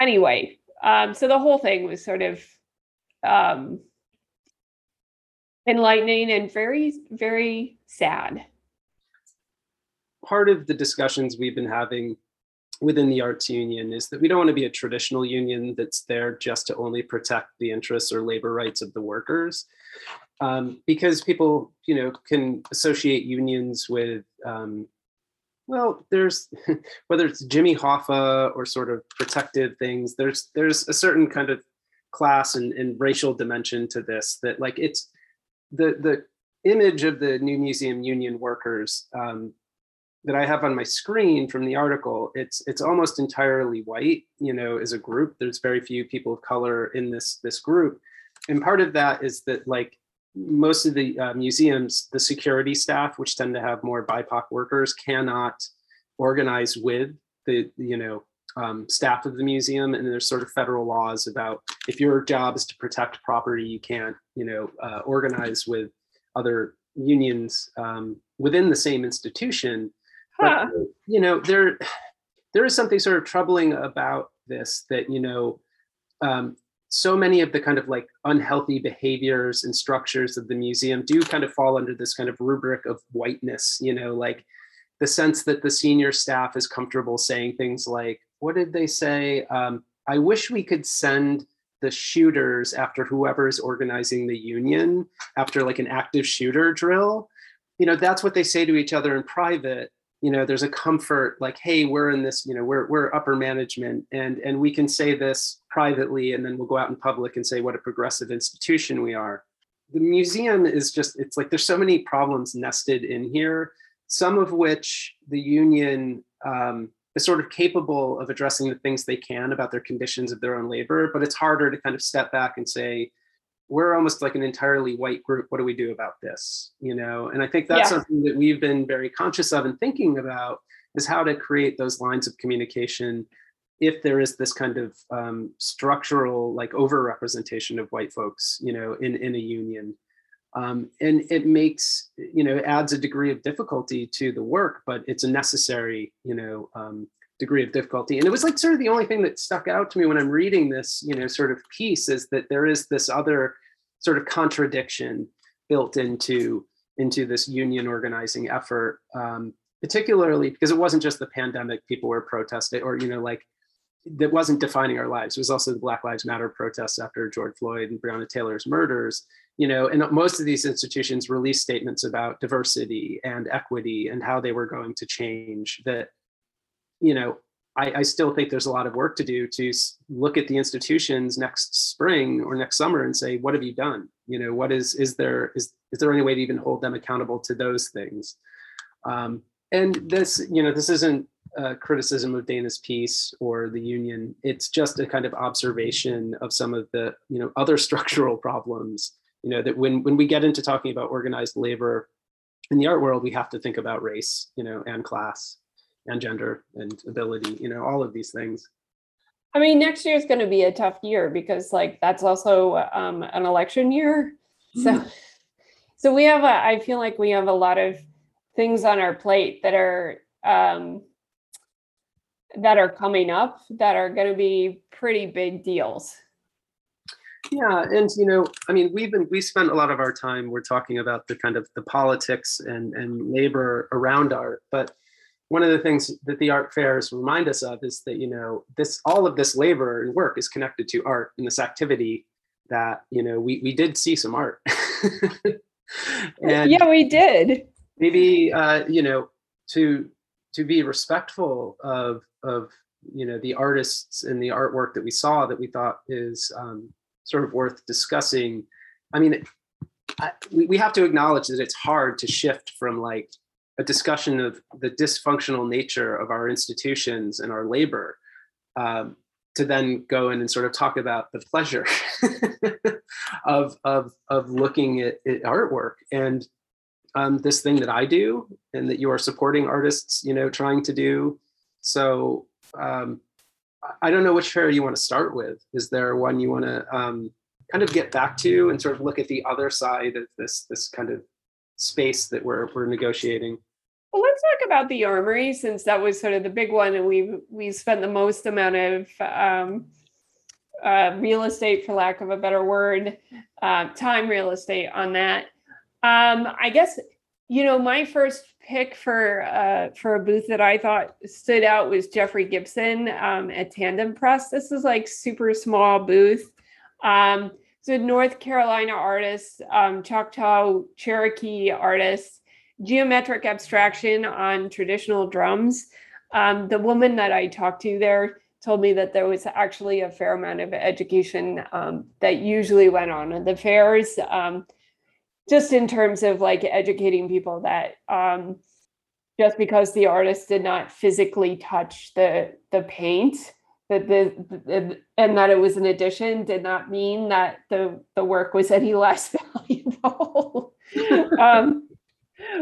Anyway, um, so the whole thing was sort of um, enlightening and very, very sad. Part of the discussions we've been having within the arts union is that we don't want to be a traditional union that's there just to only protect the interests or labor rights of the workers um, because people you know can associate unions with um, well there's whether it's jimmy hoffa or sort of protective things there's there's a certain kind of class and, and racial dimension to this that like it's the the image of the new museum union workers um, that I have on my screen from the article, it's it's almost entirely white. You know, as a group, there's very few people of color in this this group, and part of that is that like most of the uh, museums, the security staff, which tend to have more BIPOC workers, cannot organize with the you know um, staff of the museum, and there's sort of federal laws about if your job is to protect property, you can't you know uh, organize with other unions um, within the same institution Huh. But, you know, there there is something sort of troubling about this that, you know, um, so many of the kind of like unhealthy behaviors and structures of the museum do kind of fall under this kind of rubric of whiteness, you know, like the sense that the senior staff is comfortable saying things like, what did they say? Um, I wish we could send the shooters after whoever is organizing the union after like an active shooter drill. You know, that's what they say to each other in private you know there's a comfort like hey we're in this you know we're we're upper management and and we can say this privately and then we'll go out in public and say what a progressive institution we are the museum is just it's like there's so many problems nested in here some of which the union um, is sort of capable of addressing the things they can about their conditions of their own labor but it's harder to kind of step back and say we're almost like an entirely white group. What do we do about this? You know, and I think that's yeah. something that we've been very conscious of and thinking about is how to create those lines of communication if there is this kind of um, structural like overrepresentation of white folks, you know, in in a union. Um, and it makes you know adds a degree of difficulty to the work, but it's a necessary you know um, degree of difficulty. And it was like sort of the only thing that stuck out to me when I'm reading this, you know, sort of piece is that there is this other sort of contradiction built into into this union organizing effort, um, particularly because it wasn't just the pandemic people were protesting, or you know, like that wasn't defining our lives. It was also the Black Lives Matter protests after George Floyd and Breonna Taylor's murders. You know, and most of these institutions released statements about diversity and equity and how they were going to change that you know, I, I, still think there's a lot of work to do to look at the institutions next spring or next summer and say, what have you done? You know, what is is there is is there any way to even hold them accountable to those things? Um, and this, you know, this isn't a criticism of Dana's piece or the union. It's just a kind of observation of some of the, you know, other structural problems. You know, that when when we get into talking about organized labor in the art world, we have to think about race, you know, and class and gender and ability, you know, all of these things. I mean, next year is going to be a tough year because, like, that's also um, an election year. So, mm. so we have a. I feel like we have a lot of things on our plate that are um, that are coming up that are going to be pretty big deals. Yeah, and you know, I mean, we've been we spent a lot of our time we're talking about the kind of the politics and and labor around art, but one of the things that the art fairs remind us of is that you know this all of this labor and work is connected to art and this activity that you know we we did see some art. And yeah we did. maybe uh you know to to be respectful of of you know the artists and the artwork that we saw that we thought is um, sort of worth discussing i mean I, we, we have to acknowledge that it's hard to shift from like a discussion of the dysfunctional nature of our institutions and our labor um, to then go in and sort of talk about the pleasure of, of, of looking at, at artwork and um, this thing that I do and that you are supporting artists, you know, trying to do. So um, I don't know which fair you want to start with. Is there one you want to um, kind of get back to and sort of look at the other side of this this kind of space that we're we're negotiating. Well, let's talk about the armory since that was sort of the big one, and we we spent the most amount of um, uh, real estate, for lack of a better word, uh, time real estate on that. Um, I guess you know my first pick for uh, for a booth that I thought stood out was Jeffrey Gibson um, at Tandem Press. This is like super small booth. Um, so North Carolina artists, um, Choctaw Cherokee artists geometric abstraction on traditional drums. Um, the woman that I talked to there told me that there was actually a fair amount of education um, that usually went on at the fairs, um, just in terms of like educating people that um, just because the artist did not physically touch the the paint that the, the, and that it was an addition did not mean that the the work was any less valuable. um,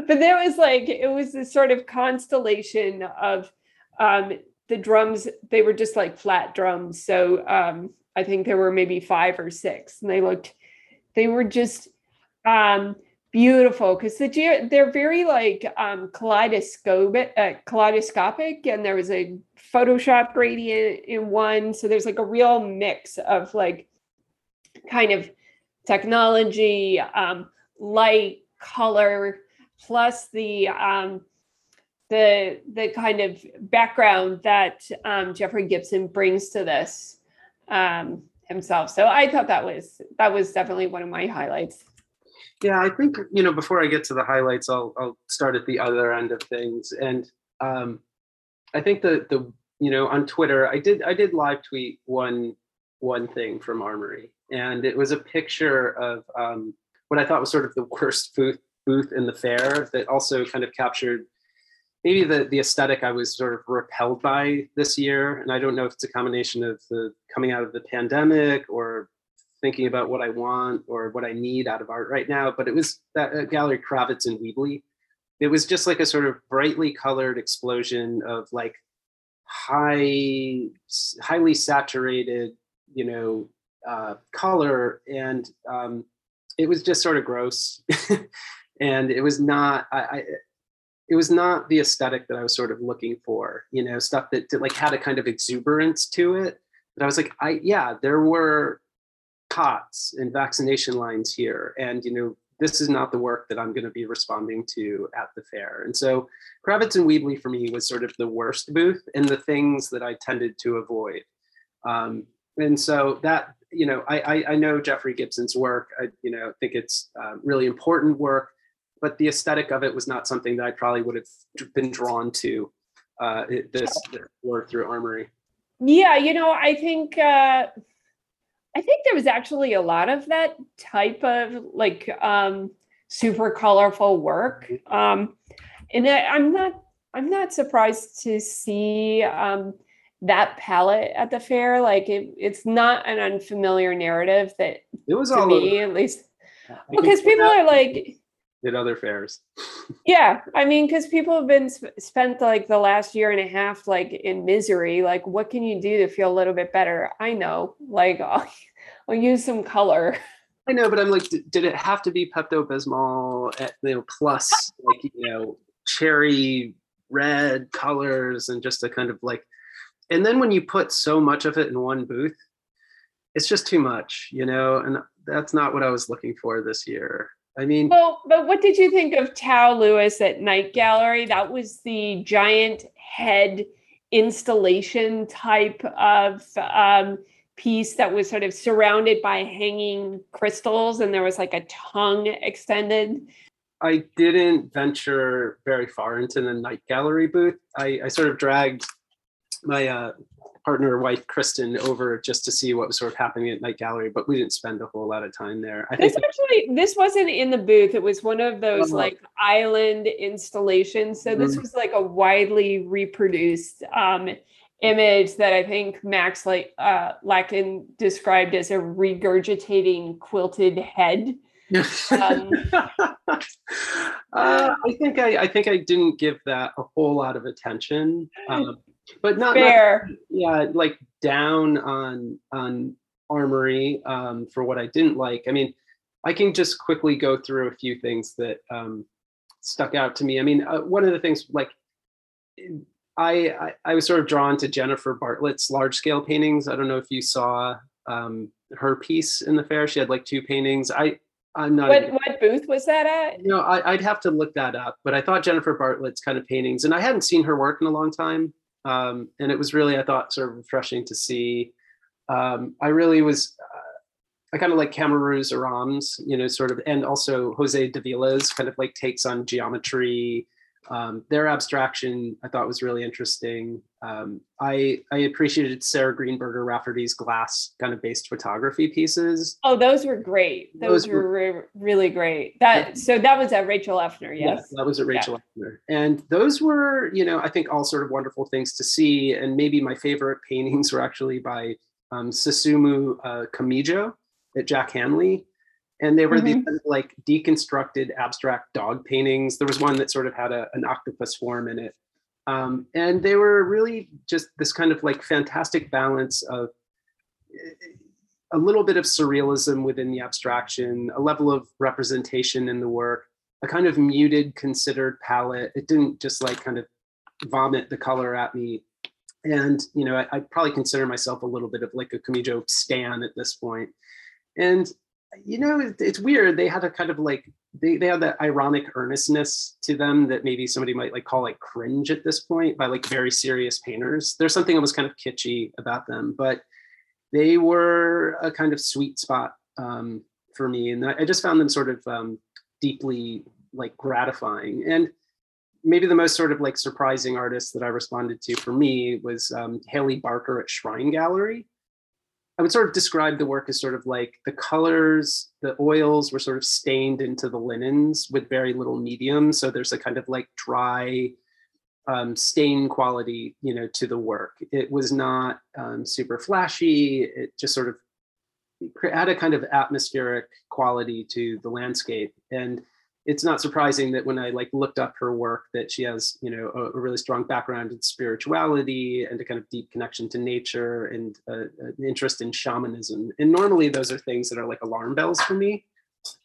but there was like it was this sort of constellation of um the drums they were just like flat drums so um i think there were maybe five or six and they looked they were just um beautiful because the they're very like um kaleidoscopic uh, kaleidoscopic and there was a photoshop gradient in one so there's like a real mix of like kind of technology um light color plus the um, the the kind of background that um, Jeffrey Gibson brings to this um, himself. So I thought that was that was definitely one of my highlights. Yeah, I think you know before I get to the highlights, I'll I'll start at the other end of things, and um, I think the the you know on Twitter I did I did live tweet one one thing from Armory, and it was a picture of um, what I thought was sort of the worst booth booth in the fair that also kind of captured maybe the the aesthetic I was sort of repelled by this year. And I don't know if it's a combination of the coming out of the pandemic or thinking about what I want or what I need out of art right now. But it was that uh, gallery Kravets and Wehby. It was just like a sort of brightly colored explosion of like high, highly saturated, you know, uh, color, and um, it was just sort of gross. and it was not I, I, it was not the aesthetic that I was sort of looking for, you know, stuff that, that like had a kind of exuberance to it. But I was like, I yeah, there were cots and vaccination lines here, and you know, this is not the work that I'm going to be responding to at the fair. And so, Kravets and Wehby for me was sort of the worst booth and the things that I tended to avoid. Um, and so that you know, I, I, I know Jeffrey Gibson's work. I you know think it's uh, really important work but the aesthetic of it was not something that I probably would have been drawn to uh, this work through Armory. Yeah, you know, I think uh, I think there was actually a lot of that type of like um, super colorful work, mm-hmm. um, and I, am not I'm not surprised to see um, that palette at the fair. Like it, it's not an unfamiliar narrative that it was to all me over. at least because people are like at other fairs. yeah, I mean, because people have been sp- spent like the last year and a half like in misery. Like, what can you do to feel a little bit better? I know, like, I'll, I'll use some color. I know, but I'm like, did it have to be Pepto Bismol at you know plus like you know cherry red colors and just a kind of like, and then when you put so much of it in one booth, it's just too much, you know, and that's not what I was looking for this year. I mean, well, but what did you think of Tau Lewis at Night Gallery? That was the giant head installation type of um, piece that was sort of surrounded by hanging crystals, and there was like a tongue extended. I didn't venture very far into the Night Gallery booth. I, I sort of dragged my uh, partner wife Kristen over just to see what was sort of happening at Night Gallery, but we didn't spend a whole lot of time there. I this think actually this wasn't in the booth. It was one of those oh. like island installations. So this mm-hmm. was like a widely reproduced um, image that I think Max like uh, Lakin described as a regurgitating quilted head. um, uh, I think I, I think I didn't give that a whole lot of attention. Um, but not fair. Not, yeah, like down on on Armory um, for what I didn't like. I mean, I can just quickly go through a few things that um, stuck out to me. I mean, uh, one of the things like I, I, I was sort of drawn to Jennifer Bartlett's large scale paintings. I don't know if you saw um, her piece in the fair. She had like two paintings. I I'm not. What, what booth was that at? You know, I, would have to look that up. But I thought Jennifer Bartlett's kind of paintings, and I hadn't seen her work in a long time. Um, and it was really, I thought, sort of refreshing to see. Um, I really was. Uh, I kind of like Kamrooz Aram's, you know, sort of, and also Jose Davila's kind of like takes on geometry um, their abstraction I thought was really interesting. Um, I I appreciated Sara Greenberger Rafferty's glass kind of based photography pieces. Oh, those were great. Those, those were, were really great. That yeah. so that was at Rachel Uffner, yes. yes that was at Rachel yeah. Uffner, and those were you know I think all sort of wonderful things to see. And maybe my favorite paintings were actually by um, Susumu uh, Kamijo at Jack Hanley and they were mm-hmm. these like deconstructed abstract dog paintings. There was one that sort of had a, an octopus form in it. Um, and they were really just this kind of like fantastic balance of a little bit of surrealism within the abstraction, a level of representation in the work, a kind of muted, considered palette. It didn't just like kind of vomit the color at me. And, you know, I, I probably consider myself a little bit of like a Kamijo stan at this point. And you know, it's weird. They had a kind of like they, they had that ironic earnestness to them that maybe somebody might like call like cringe at this point by like very serious painters. There's something almost kind of kitschy about them, but they were a kind of sweet spot um, for me, and I just found them sort of um, deeply like gratifying. And maybe the most sort of like surprising artist that I responded to for me was um, Haley Barker at Shrine Gallery. I would sort of describe the work as sort of like the colors, the oils were sort of stained into the linens with very little medium. So there's a kind of like dry um, stain quality, you know, to the work. It was not um, super flashy. It just sort of had a kind of atmospheric quality to the landscape. And it's not surprising that when I like looked up her work that she has, you know, a, a really strong background in spirituality and a kind of deep connection to nature and uh, an interest in shamanism. And normally those are things that are like alarm bells for me.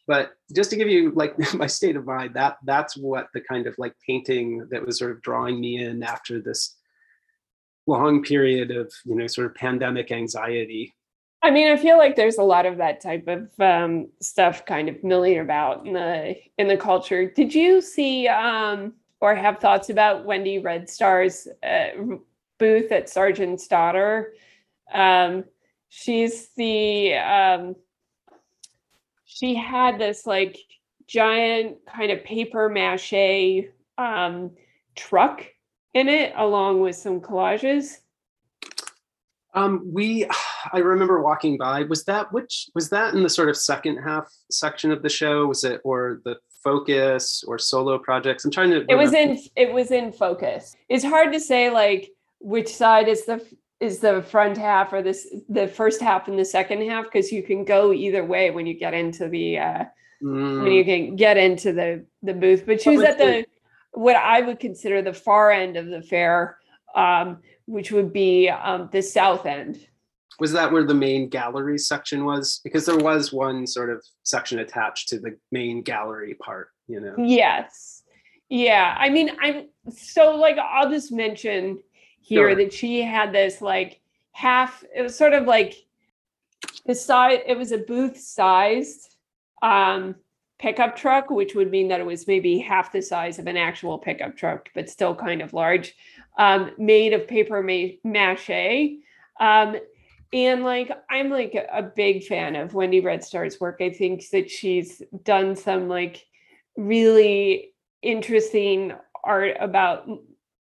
But just to give you like my state of mind, that that's what the kind of like painting that was sort of drawing me in after this long period of, you know, sort of pandemic anxiety I mean, I feel like there's a lot of that type of um, stuff kind of milling about in the in the culture. Did you see um, or have thoughts about Wendy Red Star's uh, booth at Sargent's Daughter? Um, she's the um, she had this like giant kind of paper mache um, truck in it, along with some collages. Um, we, I remember walking by. Was that which was that in the sort of second half section of the show? Was it or the focus or solo projects? I'm trying to. It was in. It was in focus. It's hard to say like which side is the is the front half or this the first half and the second half because you can go either way when you get into the uh mm. when you can get into the the booth. But she was at the what I would consider the far end of the fair. Um, which would be um, the south end. Was that where the main gallery section was? Because there was one sort of section attached to the main gallery part, you know? Yes. Yeah. I mean, I'm so like, I'll just mention here sure. that she had this like half, it was sort of like the size, it was a booth sized um, pickup truck, which would mean that it was maybe half the size of an actual pickup truck, but still kind of large um, made of paper mache. Um, and like I'm like a big fan of Wendy Red Star's work. I think that she's done some like really interesting art about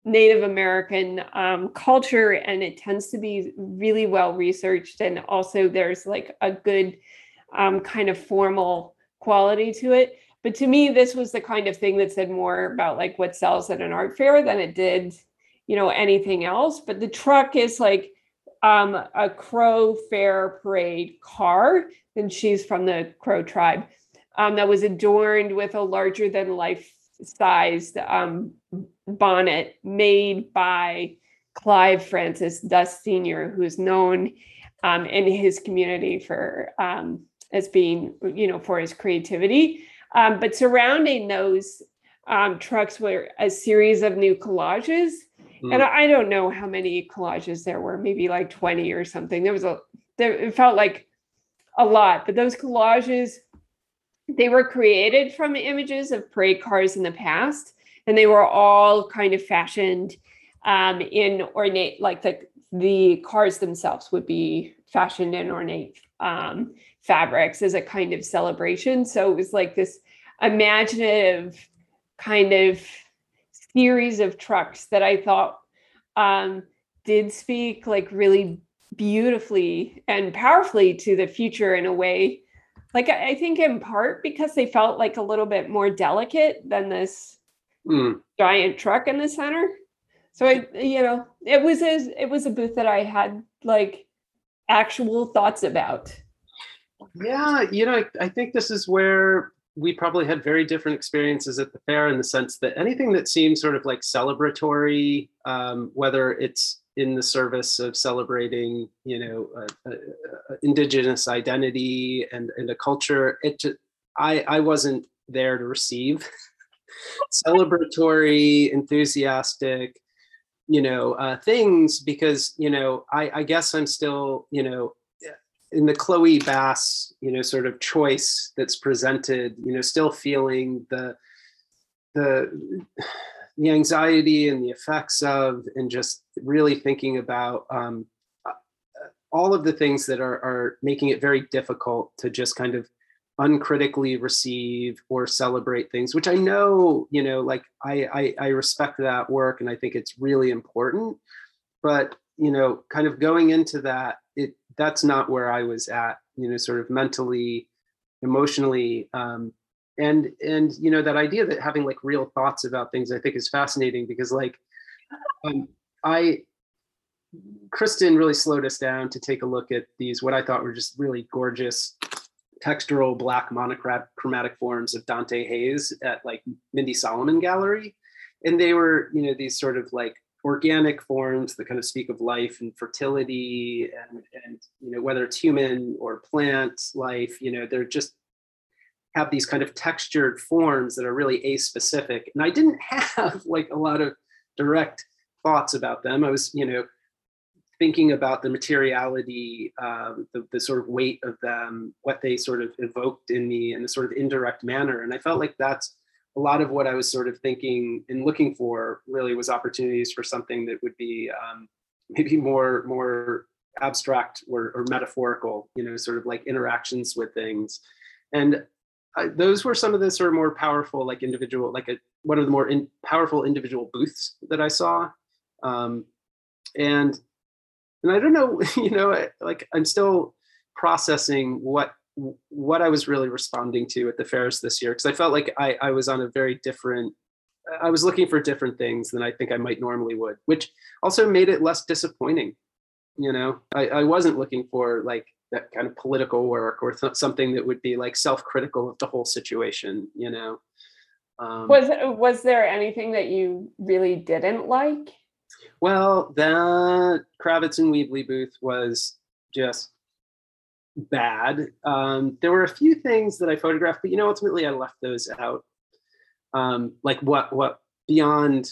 Native American um, culture, and it tends to be really well researched. And also, there's like a good um, kind of formal quality to it. But to me, this was the kind of thing that said more about like what sells at an art fair than it did you know anything else but the truck is like um, a crow fair parade car and she's from the crow tribe um, that was adorned with a larger than life sized um, bonnet made by clive francis dust senior who's known um, in his community for um, as being you know for his creativity um, but surrounding those trucks were a series of new collages. Mm. And I don't know how many collages there were, maybe like 20 or something. There was a, there, it felt like a lot, but those collages, they were created from images of parade cars in the past, and they were all kind of fashioned um, in ornate, like the the cars themselves would be fashioned in ornate um, fabrics as a kind of celebration. So it was like this imaginative kind of series of trucks that I thought um, did speak like really beautifully and powerfully to the future in a way. Like i think in part because they felt like a little bit more delicate than this mm. giant truck in the center. So i you know it was a it was a booth that i had like actual thoughts about. Yeah you know i, I think this is where we probably had very different experiences at the fair in the sense that anything that seemed sort of like celebratory, um, whether it's in the service of celebrating, you know, indigenous identity and, and a culture, it just, I, I wasn't there to receive. Celebratory, enthusiastic, you know, uh, things because, you know, I, I guess I'm still, you know, in the Chloe Bass, you know, sort of choice that's presented, you know, still feeling the the the anxiety and the effects of, and just really thinking about um, uh, all of the things that are are making it very difficult to just kind of uncritically receive or celebrate things, which I know, you know, like I, I I respect that work and I think it's really important, but you know, kind of going into that, that's not where I was at, you know, sort of mentally, emotionally, um, and and you know that idea that having like real thoughts about things, I think is fascinating because like, um, I, Kristen really slowed us down to take a look at these what I thought were just really gorgeous textural black monochromatic forms of Dante Hayes at like Mindy Solomon Gallery, and they were you know these sort of like organic forms that kind of speak of life and fertility and, and you know whether it's human or plant life you know they're just have these kind of textured forms that are really a-specific. And i didn't have like a lot of direct thoughts about them. I was you know thinking about the materiality um, the, the sort of weight of them what they sort of evoked in me in a sort of indirect manner. And i felt like that's a lot of what I was sort of thinking and looking for really was opportunities for something that would be um, maybe more more abstract or, or, metaphorical, you know, sort of like interactions with things. And I, those were some of the sort of more powerful, like individual, like a, one of the more in, powerful individual booths that I saw. Um, and and I don't know, you know, like I'm still processing what what I was really responding to at the fairs this year because I felt like I, I was on a very different I was looking for different things than I think I might normally would, which also made it less disappointing. You know, I, I wasn't looking for like that kind of political work or th- something that would be like self-critical of the whole situation. You know, um, was was there anything that you really didn't like? Well, that Kravets and Wehby booth was just bad. Um, there were a few things that I photographed, but you know, ultimately I left those out. Um, like what what beyond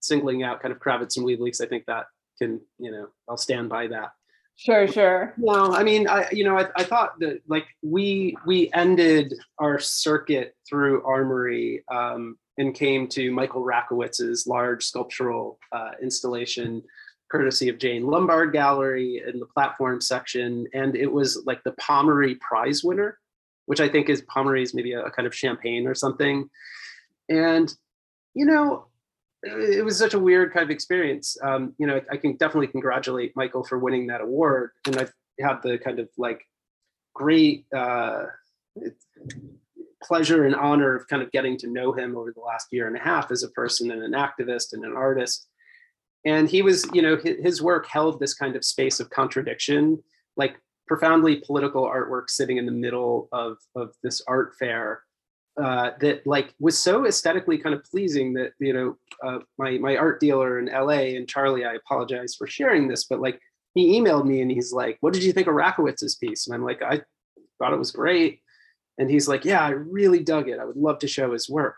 singling out kind of Kravets and Wehby, I think that can, you know, I'll stand by that. Sure, sure. No, I mean, I you know, I, I thought that like we we ended our circuit through Armory um, and came to Michael Rakowitz's large sculptural uh, installation courtesy of Jane Lombard Gallery in the platform section. And it was like the Pommery Prize winner, which I think is Pommery is maybe a, a kind of champagne or something. And, you know, it, it was such a weird kind of experience. Um, you know, I can definitely congratulate Michael for winning that award. And I've had the kind of like great uh, pleasure and honor of kind of getting to know him over the last year and a half as a person and an activist and an artist and he was you know his, work held this kind of space of contradiction like profoundly political artwork sitting in the middle of of this art fair uh, that like was so aesthetically kind of pleasing that you know uh, my my art dealer in LA and Charlie I apologize for sharing this but like he emailed me and he's like what did you think of Rakowitz's piece? And I'm like I thought it was great. And he's like yeah I really dug it. I would love to show his work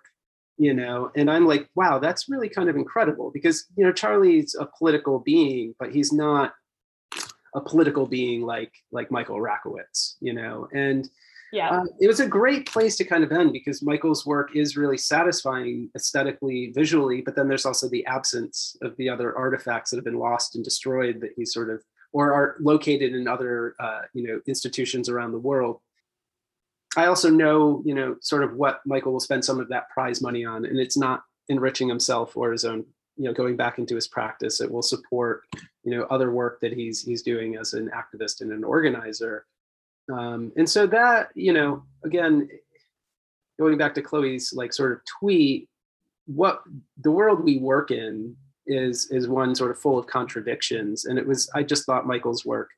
you know and i'm like wow that's really kind of incredible because you know charlie's a political being but he's not a political being like like michael rakowitz you know and yeah. uh, it was a great place to kind of end because michael's work is really satisfying aesthetically visually but then there's also the absence of the other artifacts that have been lost and destroyed that he's sort of or are located in other uh, you know institutions around the world I also know, you know, sort of what Michael will spend some of that prize money on, and it's not enriching himself or his own, you know, going back into his practice. It will support, you know, other work that he's he's doing as an activist and an organizer. Um, and so that, you know, again, going back to Chloe's like sort of tweet, what the world we work in is is one sort of full of contradictions. And it was, I just thought Michael's work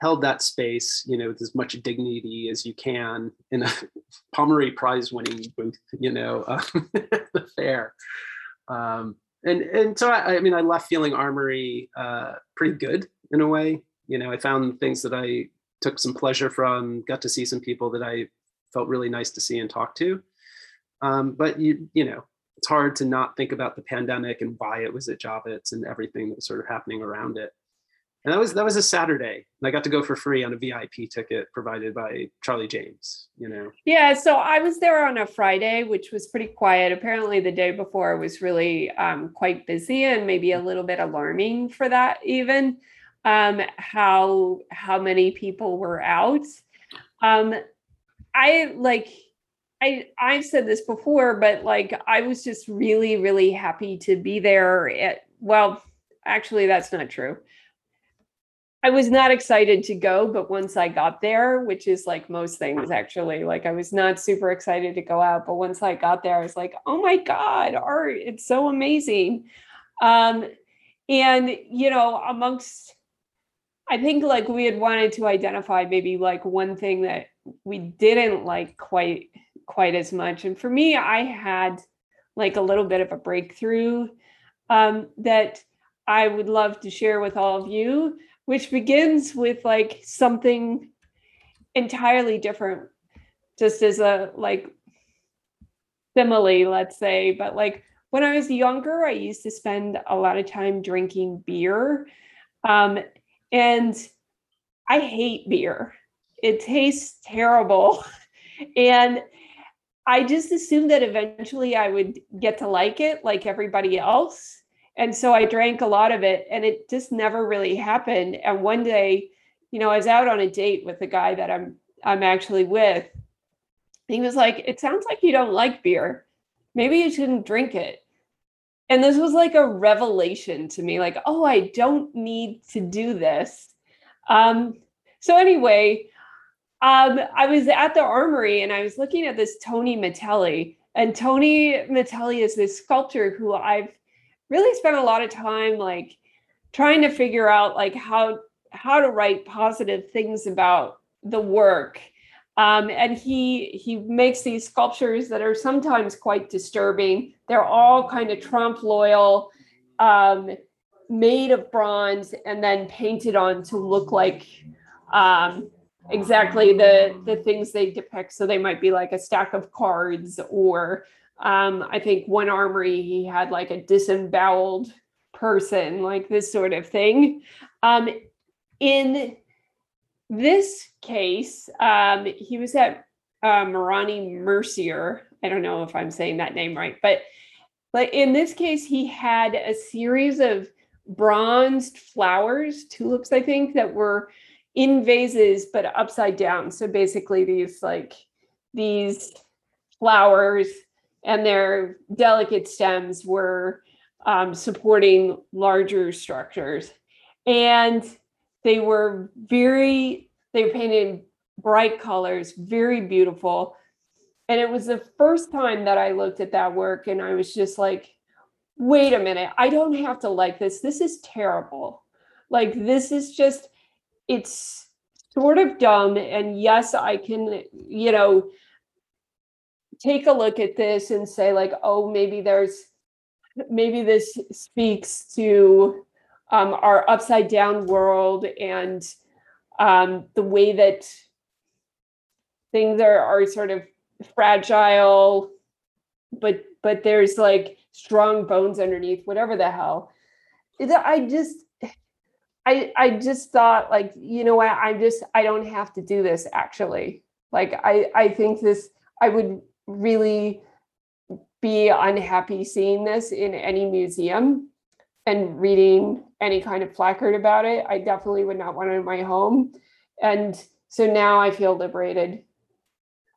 held that space, you know, with as much dignity as you can in a Pommery Prize winning booth, you know, uh, the fair. Um, and and so I, I, mean, I left feeling Armory uh, pretty good in a way. You know, I found things that I took some pleasure from, got to see some people that I felt really nice to see and talk to. Um, but you you know, it's hard to not think about the pandemic and why it was at Javits and everything that was sort of happening around it and that was that was a Saturday, and I got to go for free on a VIP ticket provided by Charlie James. You know. Yeah, so I was there on a Friday, which was pretty quiet. Apparently, the day before was really um, quite busy and maybe a little bit alarming for that even. Um, how how many people were out? Um, I like. I I've said this before, but like I was just really really happy to be there. At well, actually, that's not true. I was not excited to go, but once I got there, which is like most things actually, like I was not super excited to go out, but once I got there, I was like, oh my God, art, it's so amazing. Um, and, you know, amongst, I think like we had wanted to identify maybe like one thing that we didn't like quite, quite as much. And for me, I had like a little bit of a breakthrough um, that I would love to share with all of you which begins with like something entirely different just as a like simile let's say. But like when i was younger i used to spend a lot of time drinking beer. Um, and i hate beer. It tastes terrible. And i just assumed that eventually i would get to like it like everybody else and so I drank a lot of it and it just never really happened. And one day, you know, I was out on a date with the guy that I'm I'm actually with. He was like, "It sounds like you don't like beer. Maybe you shouldn't drink it." And this was like a revelation to me like, "Oh, I don't need to do this." Um so anyway, um, I was at the armory and I was looking at this Tony Matelli. And Tony Matelli is this sculptor who I've really spent a lot of time like trying to figure out like how how to write positive things about the work. Um, and he he makes these sculptures that are sometimes quite disturbing. They're all kind of trompe l'oeil um, made of bronze and then painted on to look like um, exactly the the things they depict. So they might be like a stack of cards or um, I think one armory he had like a disemboweled person, like this sort of thing. Um, in this case, um, he was at uh, Maruani Mercier. I don't know if I'm saying that name right, but but in this case, he had a series of bronzed flowers, tulips, I think, that were in vases but upside down. So basically, these like these flowers and their delicate stems were um, supporting larger structures. And they were very, they were painted in bright colors, very beautiful. And it was the first time that I looked at that work and I was just like, wait a minute, I don't have to like this. This is terrible. Like, this is just, it's sort of dumb. And yes, I can, you know, take a look at this and say like oh maybe there's maybe this speaks to um, our upside down world and um, the way that things are, are sort of fragile but but there's like strong bones underneath whatever the hell. I just i i just thought like you know what? I'm just i don't have to do this actually. Like i i think this i would really be unhappy seeing this in any museum and reading any kind of placard about it. I definitely would not want it in my home. And so now I feel liberated.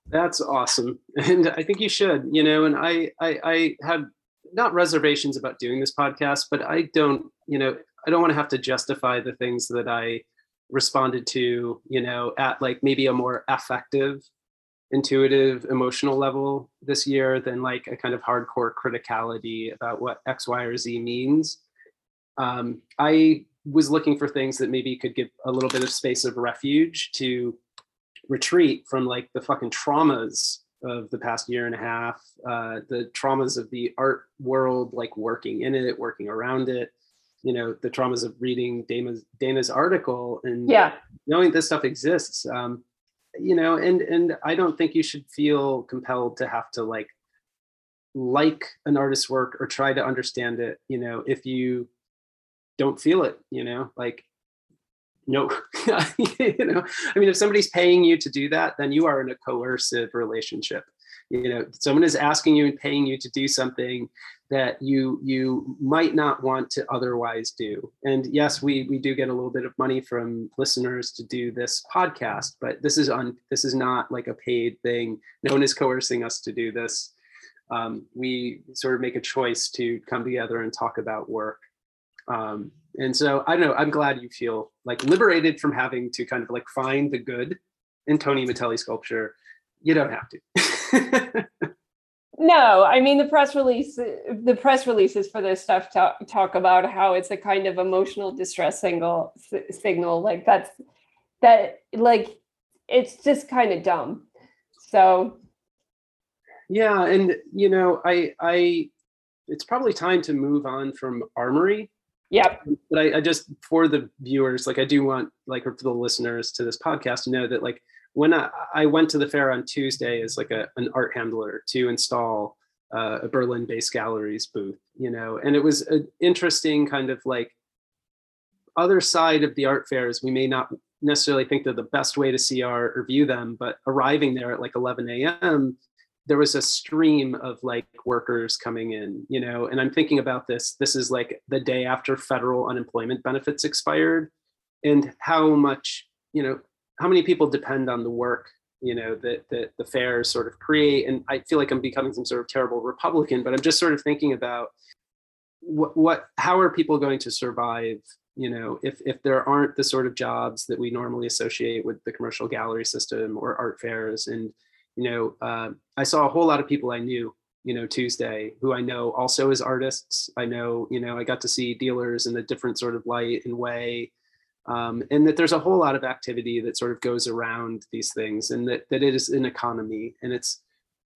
That's awesome. And I think you should, you know, and I I, I had not reservations about doing this podcast, but I don't, you know, I don't want to have to justify the things that I responded to, you know, at like maybe a more affective intuitive emotional level this year than like a kind of hardcore criticality about what x y or z means. Um, i was looking for things that maybe could give a little bit of space of refuge to retreat from like the fucking traumas of the past year and a half uh, the traumas of the art world like working in it working around it you know the traumas of reading dana's dana's article and yeah. knowing this stuff exists. Um, you know and and i don't think you should feel compelled to have to like like an artist's work or try to understand it you know if you don't feel it you know like no you know i mean if somebody's paying you to do that then you are in a coercive relationship you know someone is asking you and paying you to do something that you you might not want to otherwise do. And yes we we do get a little bit of money from listeners to do this podcast but this is on this is not like a paid thing. No one is coercing us to do this. Um, we sort of make a choice to come together and talk about work. Um, and so i don't know i'm glad you feel like liberated from having to kind of like find the good in tony Matelli sculpture. You don't have to No, I mean the press release. The press releases for this stuff talk, talk about how it's a kind of emotional distress signal. Signal like that's that like it's just kind of dumb. So yeah, and you know, I I it's probably time to move on from Armory. Yep. But I, I just for the viewers, like I do want like for the listeners to this podcast to know that like when I, I went to the fair on Tuesday as like a, an art handler to install uh, a Berlin-based galleries booth, you know, and it was an interesting kind of like other side of the art fairs. We may not necessarily think they're the best way to see art or view them, but arriving there at like 11 a.m., there was a stream of like workers coming in, you know, and I'm thinking about this. This is like the day after federal unemployment benefits expired, and how much, you know, how many people depend on the work you know that that the fairs sort of create? And i feel like i'm becoming some sort of terrible republican but i'm just sort of thinking about what, what how are people going to survive you know if if there aren't the sort of jobs that we normally associate with the commercial gallery system or art fairs? And you know uh, i saw a whole lot of people i knew you know tuesday who i know also as artists. I know you know i got to see dealers in a different sort of light and way um, and that there's a whole lot of activity that sort of goes around these things and that, that it is an economy and it's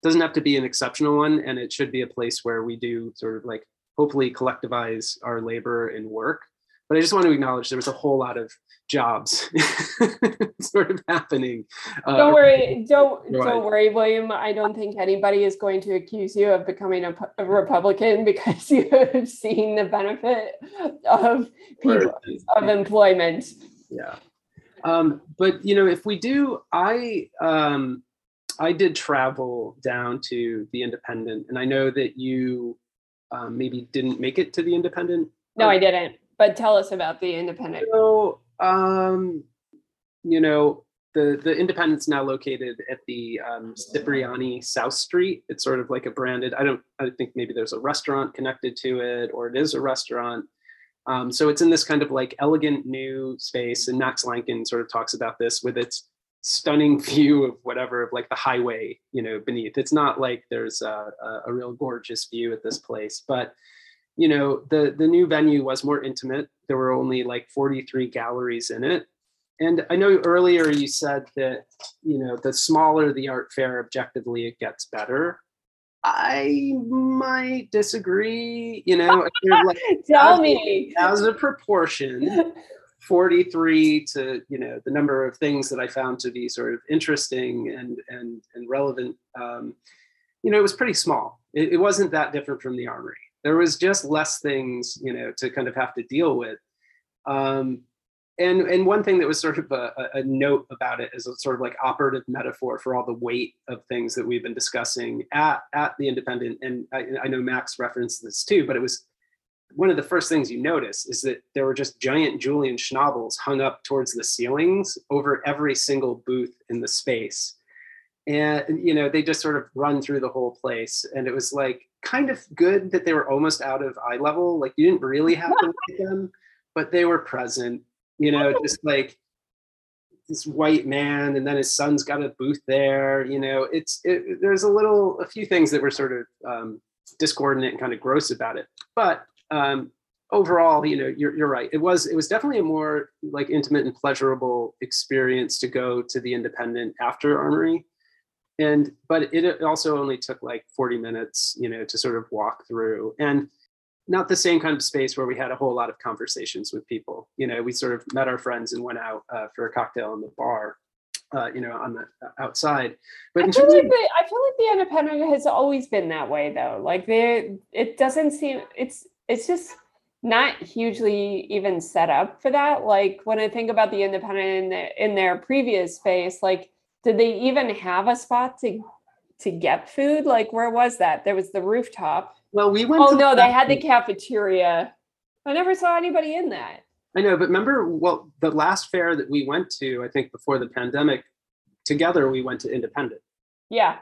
doesn't have to be an exceptional one and it should be a place where we do sort of like hopefully collectivize our labor and work but I just want to acknowledge there was a whole lot of jobs sort of happening. Uh, don't worry, don't don't worry, William. I don't think anybody is going to accuse you of becoming a, a Republican because you have seen the benefit of people of employment. Yeah, um, but you know, if we do, I um, I did travel down to the Independent, and I know that you um, maybe didn't make it to the Independent. No, I didn't. But tell us about the independent. So, um, you know, the the independent's now located at the um, Cipriani South Street. It's sort of like a branded. I don't. I think maybe there's a restaurant connected to it, or it is a restaurant. Um, so it's in this kind of like elegant new space, and Max Lakin sort of talks about this with its stunning view of whatever of like the highway, you know, beneath. It's not like there's a, a, a real gorgeous view at this place, but you know, the the new venue was more intimate. There were only like 43 galleries in it. And I know earlier you said that, you know, the smaller the art fair, objectively, it gets better. I might disagree. You know, like, tell as, me as a proportion, 43 to you know the number of things that I found to be sort of interesting and and and relevant. Um, you know, it was pretty small. It, it wasn't that different from the armory. There was just less things, you know, to kind of have to deal with. Um, and and one thing that was sort of a, a, note about it is a sort of like operative metaphor for all the weight of things that we've been discussing at at the independent. And I, I, know max referenced this too but it was one of the first things you notice is that there were just giant julian schnabels hung up towards the ceilings over every single booth in the space. And you know they just sort of run through the whole place. And it was like kind of good that they were almost out of eye level like you didn't really have to look at them but they were present you know just like this white man and then his son's got a booth there you know it's it, there's a little a few things that were sort of um, discordant and kind of gross about it but um, overall you know you're, you're right it was it was definitely a more like intimate and pleasurable experience to go to the independent after armory and but it also only took like 40 minutes you know to sort of walk through. And not the same kind of space where we had a whole lot of conversations with people. You know we sort of met our friends and went out uh, for a cocktail in the bar uh, you know on the uh, outside. But I feel, like of, the, I feel like the independent has always been that way though. Like they it doesn't seem it's it's just not hugely even set up for that. Like when i think about the independent in, the, in their previous space like did they even have a spot to to get food? Like where was that? There was the rooftop. Well, we went. Oh no, the they had the cafeteria. I never saw anybody in that. I know, but remember well the last fair that we went to, I think before the pandemic, together we went to Independent. Yeah.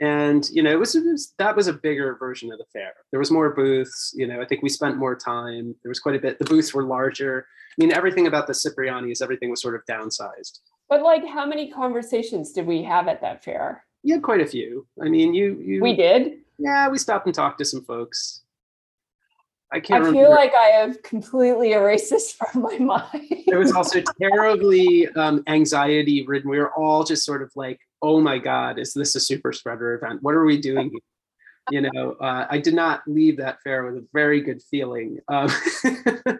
And you know, it was, it was that was a bigger version of the fair. There was more booths. You know, I think we spent more time. There was quite a bit. The booths were larger. I mean, everything about the Cipriani's, everything was sort of downsized. But like, how many conversations did we have at that fair? You had quite a few. I mean, you you. We did. Yeah, we stopped and talked to some folks. I can't. I feel like I have completely erased this from my mind. it was also terribly um, anxiety ridden. We were all just sort of like, "Oh my God, is this a super spreader event? What are we doing?" Here? you know, uh, I did not leave that fair with a very good feeling. Um,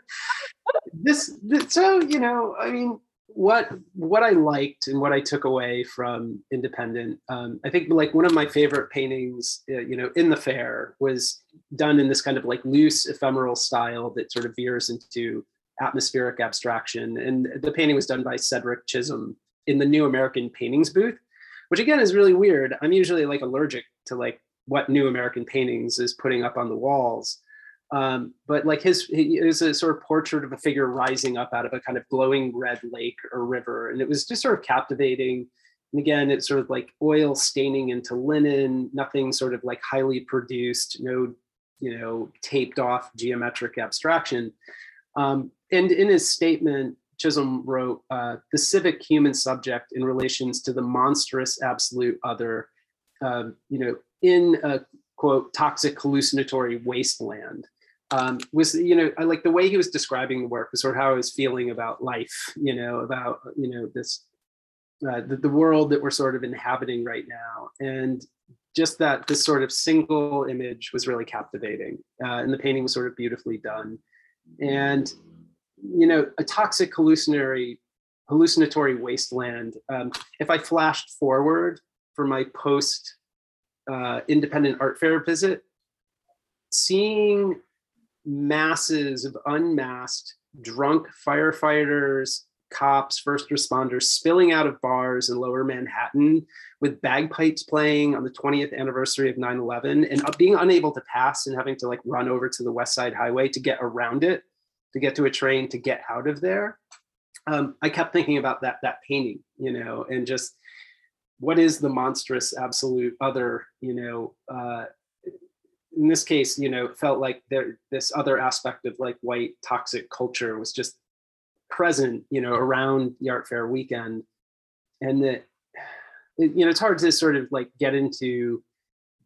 this, this, so you know, I mean, what what I liked and what I took away from Independent, um, I think like one of my favorite paintings, uh, you know, in the fair was done in this kind of like loose ephemeral style that sort of veers into atmospheric abstraction. And the painting was done by Cedric Chisholm in the New American Paintings booth, which again is really weird. I'm usually like allergic to like what New American Paintings is putting up on the walls. Um, but like his, he is a sort of portrait of a figure rising up out of a kind of glowing red lake or river. And it was just sort of captivating. And again, it's sort of like oil staining into linen, nothing sort of like highly produced, no, you know, taped off geometric abstraction. Um, and in his statement, Chisholm wrote, uh, the civic human subject in relations to the monstrous absolute other, uh, you know, in a quote, toxic hallucinatory wasteland um, was you know like the way he was describing the work was sort of how I was feeling about life, you know, about you know this uh, the, the world that we're sort of inhabiting right now, and just that this sort of single image was really captivating, uh, and the painting was sort of beautifully done, and you know a toxic hallucinatory hallucinatory wasteland. Um, if I flashed forward for my post uh, independent art fair visit, seeing masses of unmasked, drunk firefighters, cops, first responders spilling out of bars in lower Manhattan with bagpipes playing on the 20th anniversary of 9 11 and being unable to pass and having to like run over to the West Side Highway to get around it, to get to a train to get out of there. Um, I kept thinking about that that painting, you know, and just what is the monstrous absolute other, you know, uh, in this case, you know, felt like there this other aspect of like white toxic culture was just present, you know, around the art fair weekend, and that it, you know it's hard to sort of like get into,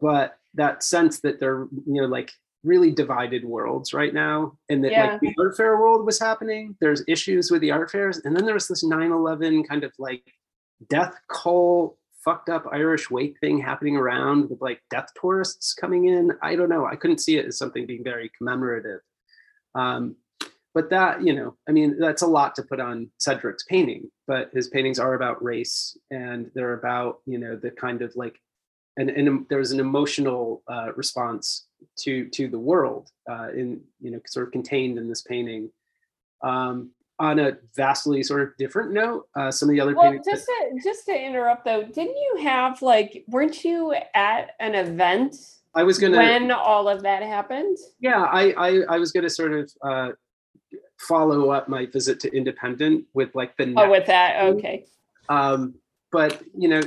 but that sense that they're you know like really divided worlds right now and that yeah. like the art fair world was happening there's issues with the art fairs and then there was this 9-11 kind of like death cult fucked up Irish wake thing happening around with like death tourists coming in. I don't know. I couldn't see it as something being very commemorative. Um, but that, you know, I mean, that's a lot to put on Cedric's painting, but his paintings are about race and they're about, you know, the kind of like and, and there's an emotional uh, response to to the world uh, in you know sort of contained in this painting. Um, on a vastly sort of different note, uh, some of the other well, paintings. just to just to interrupt though, didn't you have like weren't you at an event? I was gonna when all of that happened. Yeah, I I, I was gonna sort of uh, follow up my visit to Independent with like the oh with that okay. Um, but you know,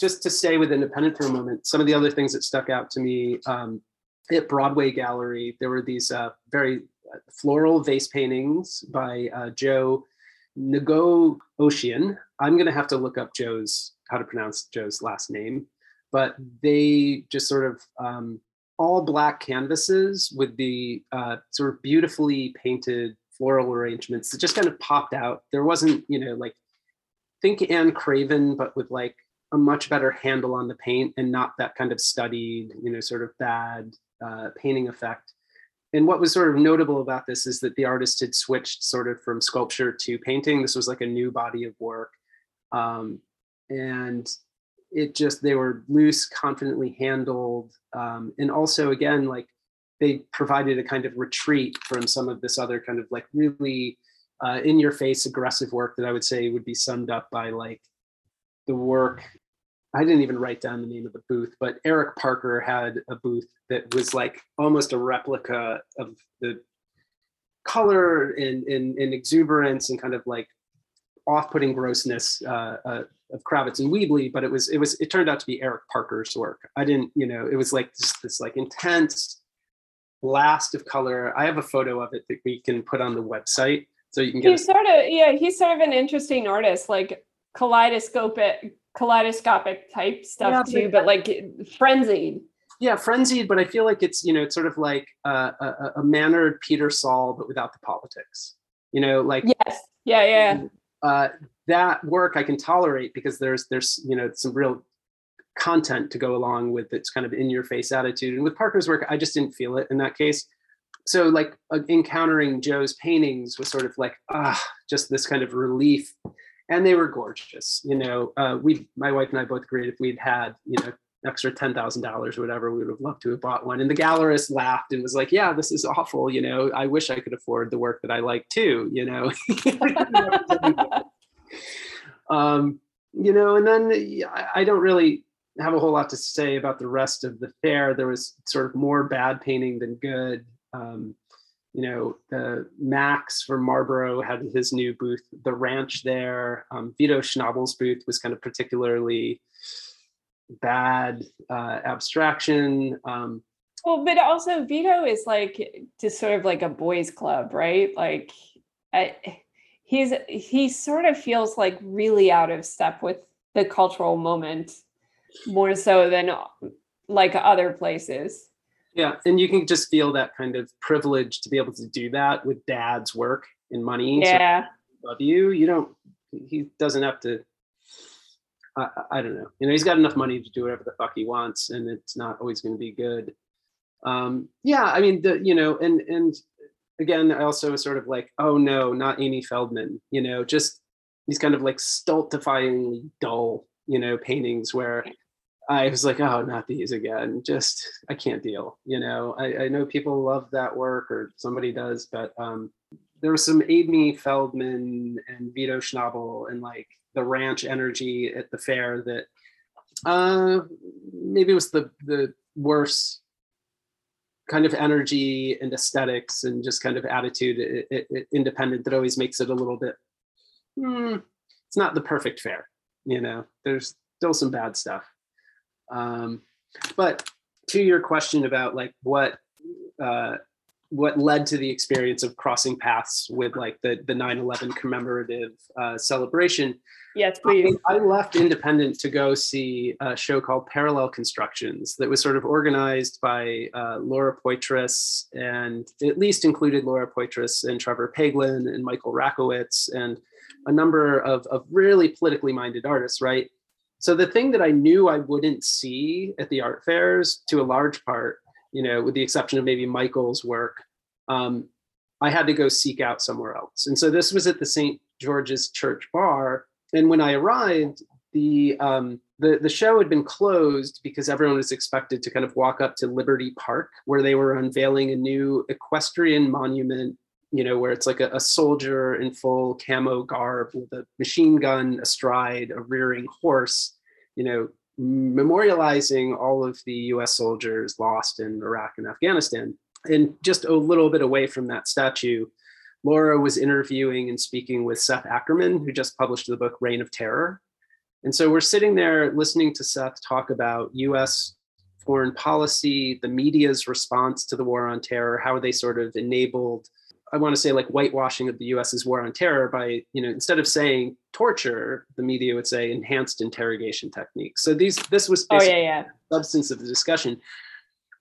just to stay with Independent for a moment, some of the other things that stuck out to me um, at Broadway Gallery, there were these uh, very floral vase paintings by uh, Joe Nago Ocean. I'm going to have to look up Joe's how to pronounce Joe's last name, but they just sort of um, all black canvases with the uh, sort of beautifully painted floral arrangements that just kind of popped out. There wasn't, you know, like think Ann Craven, but with like a much better handle on the paint and not that kind of studied, you know, sort of bad uh, painting effect. And what was sort of notable about this is that the artist had switched sort of from sculpture to painting. This was like a new body of work. Um, and it just, they were loose, confidently handled. Um, and also, again, like they provided a kind of retreat from some of this other kind of like really uh, in your face aggressive work that I would say would be summed up by like the work I didn't even write down the name of the booth, but Erik Parker had a booth that was like almost a replica of the color and, and, and exuberance and kind of like off-putting grossness uh, uh, of Kravets and Wehby, but it was it was it turned out to be Erik Parker's work. I didn't, you know, it was like just this like intense blast of color. I have a photo of it that we can put on the website so you can get. He's a- sort of yeah, he's sort of an interesting artist, like kaleidoscopic kaleidoscopic type stuff yeah, too, but, like frenzied. Yeah, frenzied, but I feel like it's you know it's sort of like uh, a, a mannered Peter Saul, but without the politics. You know, like yes, yeah, yeah. Uh, that work I can tolerate because there's there's you know some real content to go along with its kind of in your face attitude. And with Parker's work, I just didn't feel it in that case. So like uh, encountering Joe's paintings was sort of like ah, just this kind of relief and they were gorgeous. You know, uh, we, my wife and I both agreed if we'd had, you know, extra ten thousand dollars or whatever, we would have loved to have bought one. And the gallerist laughed and was like, "Yeah, this is awful. You know, I wish I could afford the work that I like too. You know." um, you know, and then I don't really have a whole lot to say about the rest of the fair. There was sort of more bad painting than good. Um, you know, the Max from Marlborough had his new booth, the ranch there. Um, Vito Schnabel's booth was kind of particularly bad uh, abstraction. Um, well, but also Vito is like just sort of like a boys club, right? Like I, he's he sort of feels like really out of step with the cultural moment more so than like other places. Yeah, and you can just feel that kind of privilege to be able to do that with dad's work and money. Yeah. So love you. You don't. He doesn't have to. I, I don't know. You know, he's got enough money to do whatever the fuck he wants, and it's not always going to be good. Um, yeah, I mean, the you know, and and again, I also was sort of like, oh no, not Amy Feldman. You know, just these kind of like stultifyingly dull, you know, paintings where I was like, oh, not these again. Just I can't deal. You know, I, I know people love that work or somebody does, but um, there was some Amy Feldman and Vito Schnabel and like the ranch energy at the fair that uh, maybe it was the the worst kind of energy and aesthetics and just kind of attitude it, it, it, independent that always makes it a little bit hmm, it's not the perfect fair you know there's still some bad stuff um, but to your question about like what uh, what led to the experience of crossing paths with like the the 9/11 commemorative uh, celebration. Yes, please. I, I left Independent to go see a show called Parallel Constructions that was sort of organized by uh, Laura Poitras and at least included Laura Poitras and Trevor Paglen and Michael Rakowitz and a number of, of really politically minded artists, right? So the thing that I knew I wouldn't see at the art fairs, to a large part, you know, with the exception of maybe Michael's work, um, I had to go seek out somewhere else. And so this was at the St. George's Church Bar. And when I arrived, the um, the the show had been closed because everyone was expected to kind of walk up to Liberty Park, where they were unveiling a new equestrian monument. You know, where it's like a, a soldier in full camo garb with a machine gun astride a rearing horse. You know, memorializing all of the U.S. soldiers lost in Iraq and Afghanistan. And just a little bit away from that statue, Laura was interviewing and speaking with Seth Ackerman, who just published the book Reign of Terror. And so we're sitting there listening to Seth talk about US foreign policy, the media's response to the war on terror, how they sort of enabled, I want to say like whitewashing of the US's war on terror by, you know, instead of saying torture, the media would say enhanced interrogation techniques. So these this was oh, yeah, yeah. substance of the discussion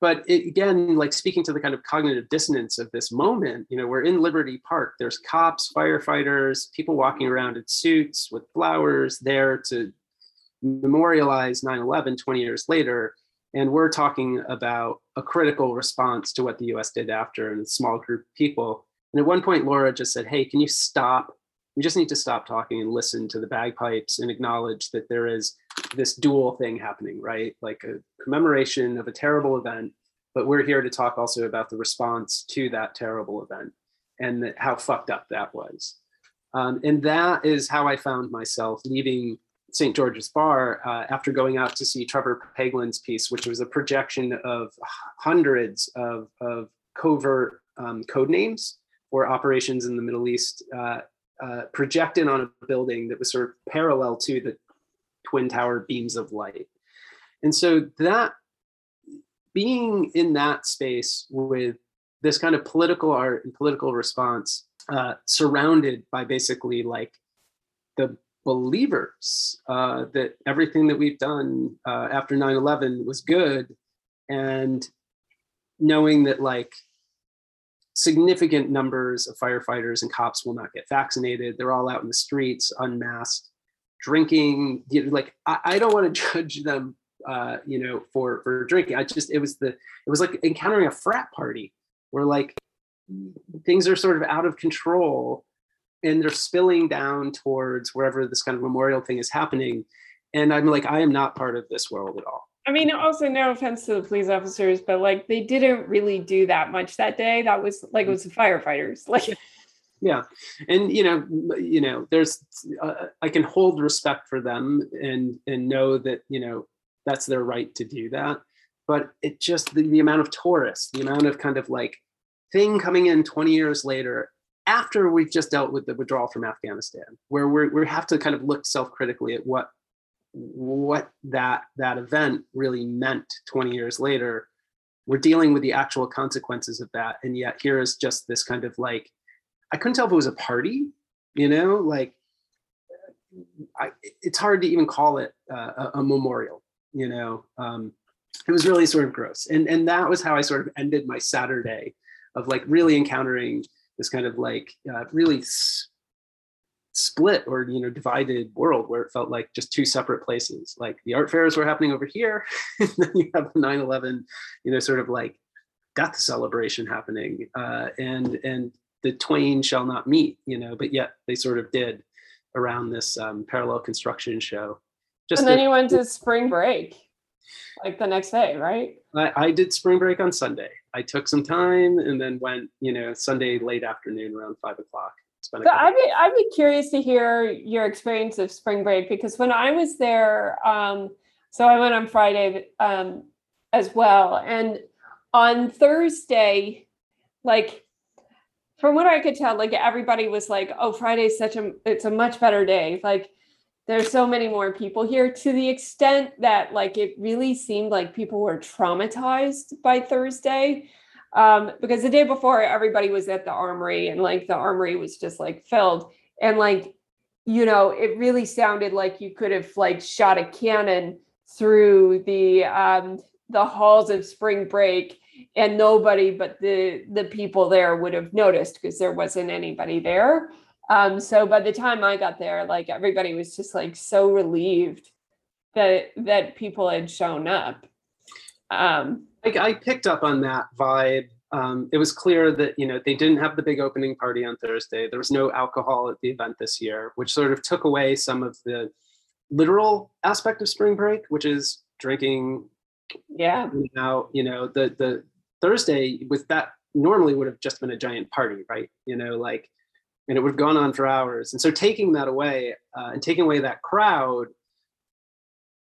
but it, again like speaking to the kind of cognitive dissonance of this moment you know we're in liberty park there's cops firefighters people walking around in suits with flowers there to memorialize 9-11 20 years later and we're talking about a critical response to what the us did after and a small group of people and at one point laura just said hey can you stop we just need to stop talking and listen to the bagpipes and acknowledge that there is this dual thing happening, right? Like a commemoration of a terrible event, but we're here to talk also about the response to that terrible event and how fucked up that was. Um, and that is how I found myself leaving St. George's Bar uh, after going out to see Trevor Paglen's piece, which was a projection of hundreds of, of covert um, code names for operations in the Middle East, uh, uh, projected on a building that was sort of parallel to the twin tower beams of light. And so that being in that space with this kind of political art and political response, uh, surrounded by basically like the believers uh, that everything that we've done uh, after 9 11 was good, and knowing that like significant numbers of firefighters and cops will not get vaccinated, they're all out in the streets unmasked drinking you know, like I, I don't want to judge them uh, you know for for drinking. I just it was the it was like encountering a frat party where like things are sort of out of control and they're spilling down towards wherever this kind of memorial thing is happening. And i'm like i am not part of this world at all i mean also no offense to the police officers but like they didn't really do that much that day. That was like it was the firefighters. Like yeah. And you know you know there's uh, i can hold respect for them and and know that you know that's their right to do that. But it just the, the amount of tourists the amount of kind of like thing coming in 20 years later after we've just dealt with the withdrawal from afghanistan where we're, we have to kind of look self-critically at what what that that event really meant 20 years later we're dealing with the actual consequences of that and yet here is just this kind of like I couldn't tell if it was a party, you know, like I, it's hard to even call it uh, a, a, memorial, you know. Um, it was really sort of gross, and and that was how I sort of ended my Saturday of like really encountering this kind of like uh, really split or you know divided world where it felt like just two separate places. Like the art fairs were happening over here, and then you have the 9/11, you know, sort of like death celebration happening, uh, and and the twain shall not meet, you know, but yet they sort of did around this um, parallel construction show. Just and then to, you went to spring break, like the next day, right? I, I, did spring break on Sunday. I took some time and then went, you know, Sunday late afternoon around five o'clock. So I'd be I'd be curious to hear your experience of spring break because when I was there, um, so I went on Friday um, as well, and on Thursday, like from what I could tell, like everybody was like, "Oh, Friday's such a it's a much better day." Like there's so many more people here to the extent that like it really seemed like people were traumatized by Thursday. Um, because the day before everybody was at the armory and like the armory was just like filled. And like you know it really sounded like you could have like shot a cannon through the um the halls of spring break and nobody but the the people there would have noticed because there wasn't anybody there. Um so by the time i got there like everybody was just like so relieved that that people had shown up um like i picked up on that vibe um, it was clear that you know they didn't have the big opening party on thursday there was no alcohol at the event this year which sort of took away some of the literal aspect of spring break, which is drinking. Yeah. Now, you know, the the Thursday with that normally would have just been a giant party, right? You know, like, and it would have gone on for hours. And so taking that away uh, and taking away that crowd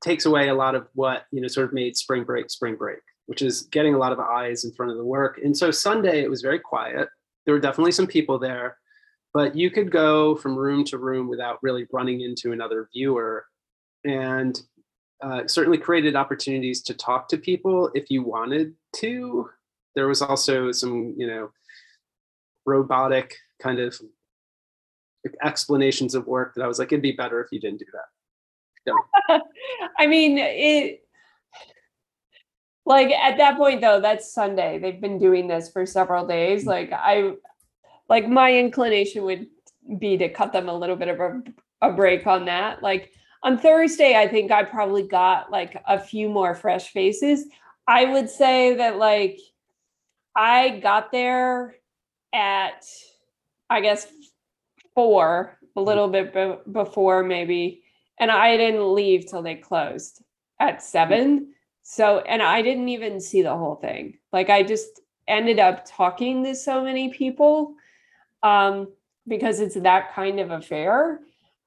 takes away a lot of what you know sort of made spring break spring break which is getting a lot of eyes in front of the work. And so sunday it was very quiet. There were definitely some people there but you could go from room to room without really running into another viewer. And uh, certainly created opportunities to talk to people if you wanted to. There was also some you know robotic kind of explanations of work that i was like it'd be better if you didn't do that I mean, it like at that point though, that's Sunday. They've been doing this for several days. Mm. Like I like my inclination would be to cut them a little bit of a, a break on that. Like on Thursday, I think I probably got like a few more fresh faces. I would say that like I got there at I guess four, a mm. little bit be- before maybe and I didn't leave till they closed at seven. So, and I didn't even see the whole thing. Like, I just ended up talking to so many people um, because it's that kind of affair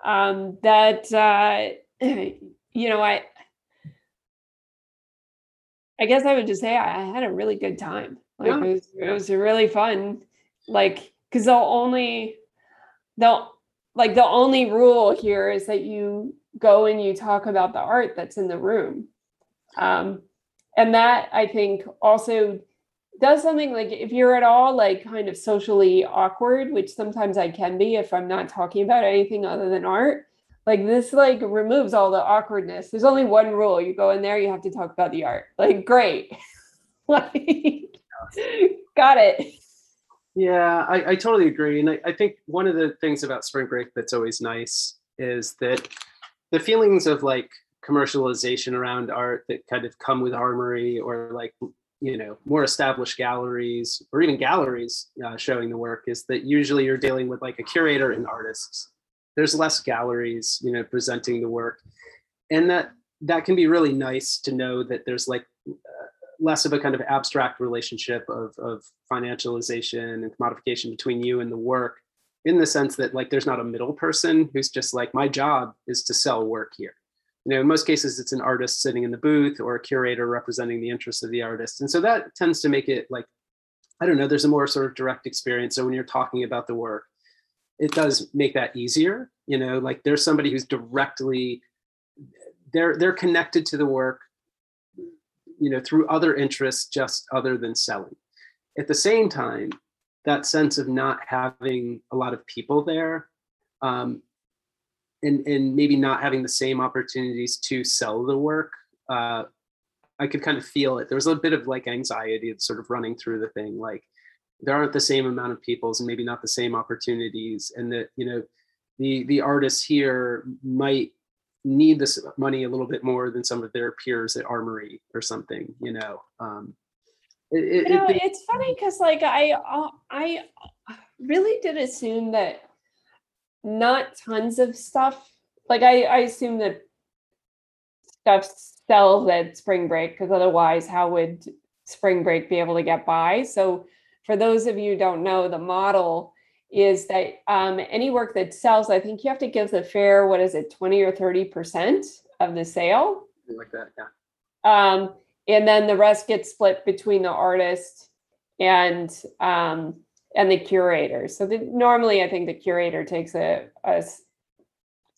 um, that, uh, you know, I, I guess I would just say I had a really good time. Like yeah. it, was, it was really fun. Like, because the only, the like the only rule here is that you go and you talk about the art that's in the room. Um, and that I think also does something like if you're at all like kind of socially awkward, which sometimes I can be if I'm not talking about anything other than art, like this like removes all the awkwardness. There's only one rule. You go in there, you have to talk about the art. Like great. like got it. Yeah, I, I totally agree. And I, I think one of the things about spring break that's always nice is that the feelings of like commercialization around art that kind of come with armory or like you know more established galleries or even galleries uh, showing the work is that usually you're dealing with like a curator and artists there's less galleries you know presenting the work and that that can be really nice to know that there's like less of a kind of abstract relationship of, of financialization and commodification between you and the work in the sense that like there's not a middle person who's just like my job is to sell work here. You know in most cases it's an artist sitting in the booth or a curator representing the interests of the artist. And so that tends to make it like i don't know there's a more sort of direct experience. So when you're talking about the work it does make that easier you know? Like there's somebody who's directly they're they're connected to the work you know through other interests just other than selling. At the same time that sense of not having a lot of people there um, and, and maybe not having the same opportunities to sell the work uh, i could kind of feel it. There was a bit of like anxiety sort of running through the thing like there aren't the same amount of peoples and maybe not the same opportunities and that you know the the artists here might need this money a little bit more than some of their peers at armory or something you know um, it, you know, it, it's funny because like I uh, I really did assume that not tons of stuff. Like I I assume that stuff sells at spring break because otherwise, how would spring break be able to get by? So for those of you who don't know, the model is that um, any work that sells, I think you have to give the fair, what is it, 20 or 30% of the sale? Like that, yeah. Um, and then the rest gets split between the artist and um, and the curator. So the, normally, I think the curator takes a, a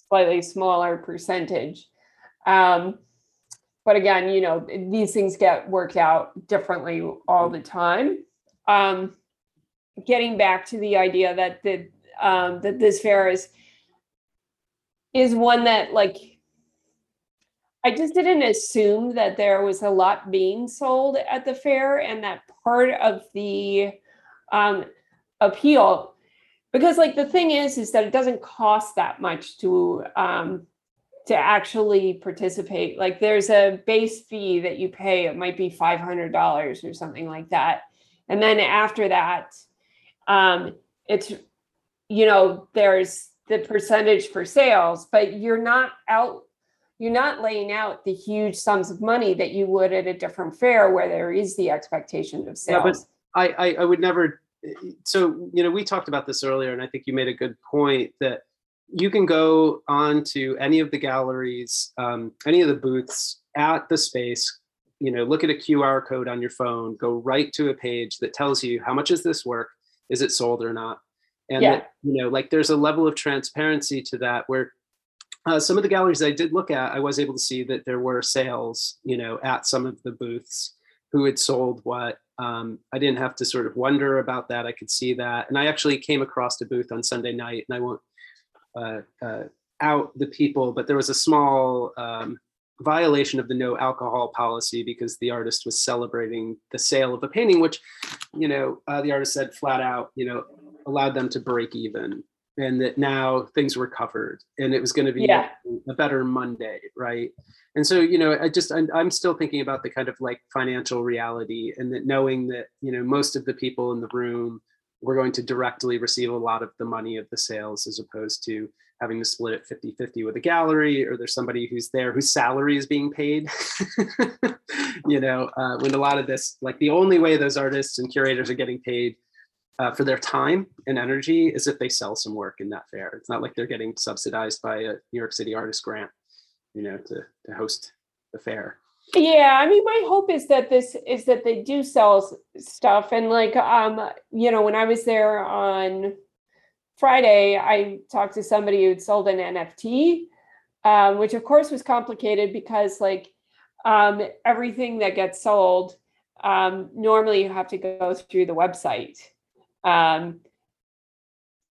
slightly smaller percentage. Um, but again, you know, these things get worked out differently all the time. Um, getting back to the idea that the um, that this fair is is one that like I just didn't assume that there was a lot being sold at the fair and that part of the um, appeal. Because like the thing is is that it doesn't cost that much to um, to actually participate. Like there's a base fee that you pay. It might be $500 or something like that. And then after that um, it's you know there's the percentage for sales but you're not out you're not laying out the huge sums of money that you would at a different fair where there is the expectation of sales. Yeah, but I, I, I would never. So you know, we talked about this earlier, and I think you made a good point that you can go on to any of the galleries, um, any of the booths at the space. You know, look at a QR code on your phone. Go right to a page that tells you how much is this work, is it sold or not, and yeah. that, you know, like there's a level of transparency to that where uh, some of the galleries I did look at, I was able to see that there were sales, you know, at some of the booths who had sold what. Um, I didn't have to sort of wonder about that. I could see that. And I actually came across a booth on Sunday night, and I won't uh, uh, out the people, but there was a small um, violation of the no alcohol policy because the artist was celebrating the sale of a painting, which, you know, uh, the artist said flat out, you know, allowed them to break even and that now things were covered and it was going to be yeah. a, better monday right and so you know i just I'm, I'm, still thinking about the kind of like financial reality and that knowing that you know most of the people in the room were going to directly receive a lot of the money of the sales as opposed to having to split it 50 50 with a gallery or there's somebody who's there whose salary is being paid you know uh, when a lot of this like the only way those artists and curators are getting paid uh, for their time and energy is if they sell some work in that fair. It's not like they're getting subsidized by a New York City artist grant, you know, to, to host the fair. Yeah, I mean, my hope is that this is that they do sell stuff, and like, um, you know, when I was there on Friday, I talked to somebody who'd sold an NFT, um, which of course was complicated because like um, everything that gets sold, um, normally you have to go through the website um,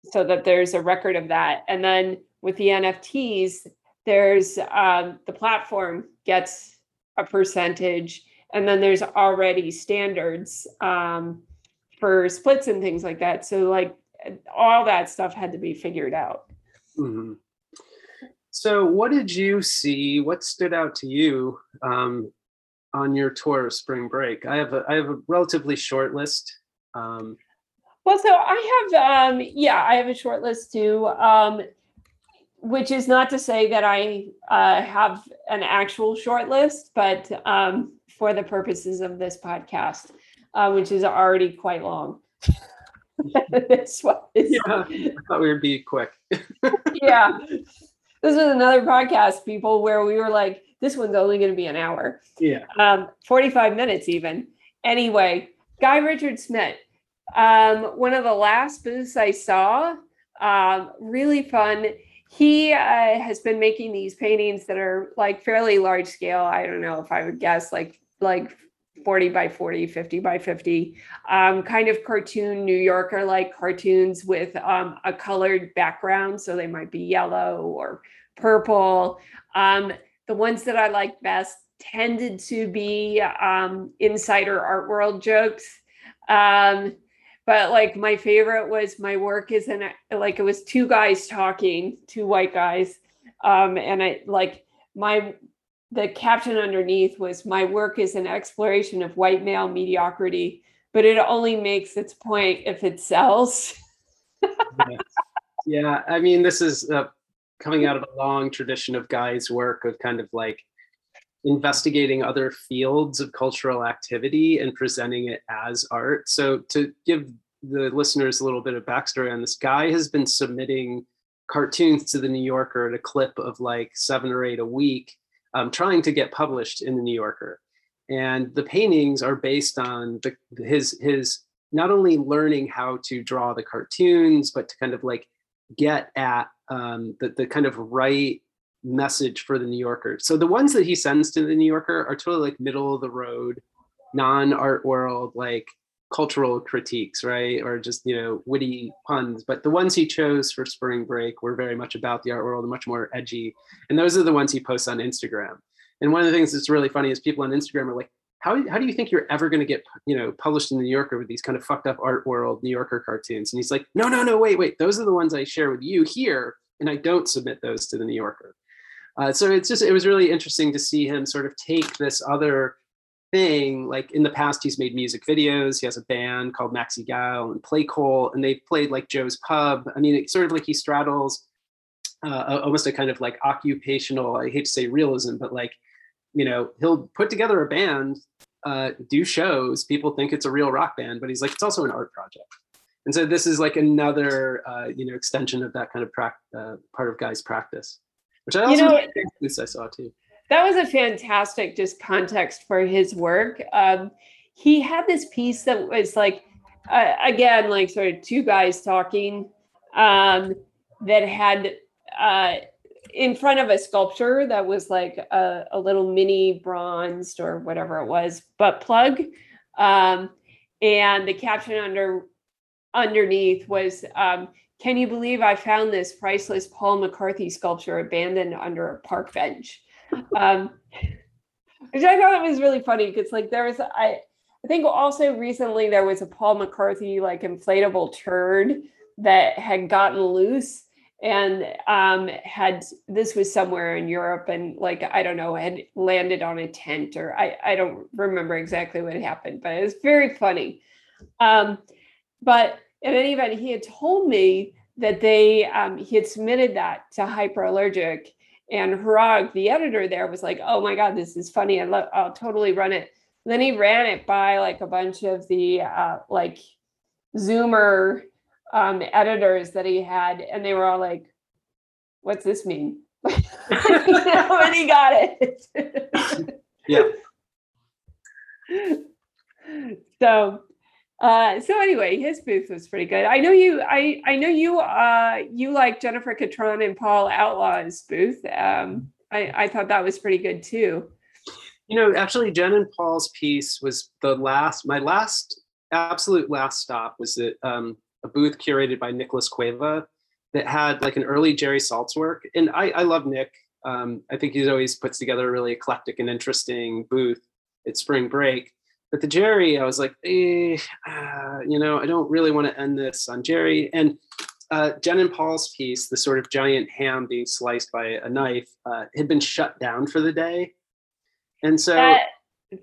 so that there's a record of that. And then with the NFTs, there's um, the platform gets a percentage, and then there's already standards um, for splits and things like that. So like all that stuff had to be figured out. Mm-hmm. So, what did you see? What stood out to you um, on your tour of spring break? I have a, I have a relatively short list. Um, well, so I have, um, yeah, I have a short list too, um, which is not to say that I uh, have an actual short list, but um, for the purposes of this podcast, uh, which is already quite long. this is, yeah, I thought we would be quick. yeah. This is another podcast, people, where we were like, this one's only going to be an hour. Yeah. Um, 45 minutes even. Anyway, Guy Richard Smith um, one of the last booths I saw, um, really fun. He uh, has been making these paintings that are like fairly large scale. I don't know if I would guess like like 40 by 40, 50 by 50, um, kind of cartoon New Yorker like cartoons with um, a colored background. So they might be yellow or purple. Um, the ones that I like best tended to be um, insider art world jokes. Um, but like my favorite was my work is in like it was two guys talking two white guys um and i like my the caption underneath was my work is an exploration of white male mediocrity but it only makes its point if it sells yeah. i mean this is uh, coming out of a long tradition of guys work of kind of like investigating other fields of cultural activity and presenting it as art. So to give the listeners a little bit of backstory on this guy has been submitting cartoons to the New Yorker at a clip of like seven or eight a week, um, trying to get published in the New Yorker. And the paintings are based on the, his his not only learning how to draw the cartoons, but to kind of like get at um, the the kind of right message for the New Yorker. So the ones that he sends to the New Yorker are totally like middle of the road, non art world, like cultural critiques, right? Or just, you know, witty puns. But the ones he chose for spring break were very much about the art world and much more edgy. And those are the ones he posts on Instagram. And one of the things that's really funny is people on Instagram are like, how, how do you think you're ever going to get, you know, published in the New Yorker with these kind of fucked up art world New Yorker cartoons? And he's like, no, no, no, wait, wait. Those are the ones I share with you here. And I don't submit those to the New Yorker. Uh, so it's just it was really interesting to see him sort of take this other thing. Like in the past, he's made music videos. He has a band called Maxi Gal and Play Cole, and they've played like Joe's Pub. I mean, it's sort of like he straddles uh, almost a kind of like occupational i hate to say realism but like you know he'll put together a band uh, do shows people think it's a real rock band but he's like it's also an art project and so this is like another uh, you know extension of that kind of pra- uh, part of guy's practice which i also you know, I saw too that was a fantastic just context for his work. Um, he had this piece that was like uh, again like sort of two guys talking um, that had uh, in front of a sculpture that was like a, a, little mini bronzed or whatever it was butt plug. Um, and the caption under underneath was um, can you believe i found this priceless paul mccarthy sculpture abandoned under a park bench um, which i thought it was really funny because like there was i i think also recently there was a paul mccarthy like inflatable turd that had gotten loose and um, had this was somewhere in Europe and like I don't know had landed on a tent or I I don't remember exactly what happened, but it was very funny. Um, but in any event, he had told me that they um, he had submitted that to Hyperallergic, and Hrag, the editor there, was like, "Oh my god, this is funny! I lo- I'll totally run it." And then he ran it by like a bunch of the uh, like Zoomer um, editors that he had, and they were all like, "What's this mean?" and he got it. yeah. So, uh, so anyway, his booth was pretty good. I know you. I I know you. Uh, you like Jennifer Catron and Paul Outlaw's booth. Um, I I thought that was pretty good too. You know, actually, Jen and Paul's piece was the last. My last, absolute last stop was at um, a booth curated by Nicholas Cueva that had like an early Jerry Saltz work. And I, I love Nick. Um, I think he's always puts together a really eclectic and interesting booth at spring break. But the Jerry, I was like, eh, uh, you know, I don't really want to end this on Jerry. And uh, Jen and Paul's piece, the sort of giant ham being sliced by a knife, uh, had been shut down for the day. And so that,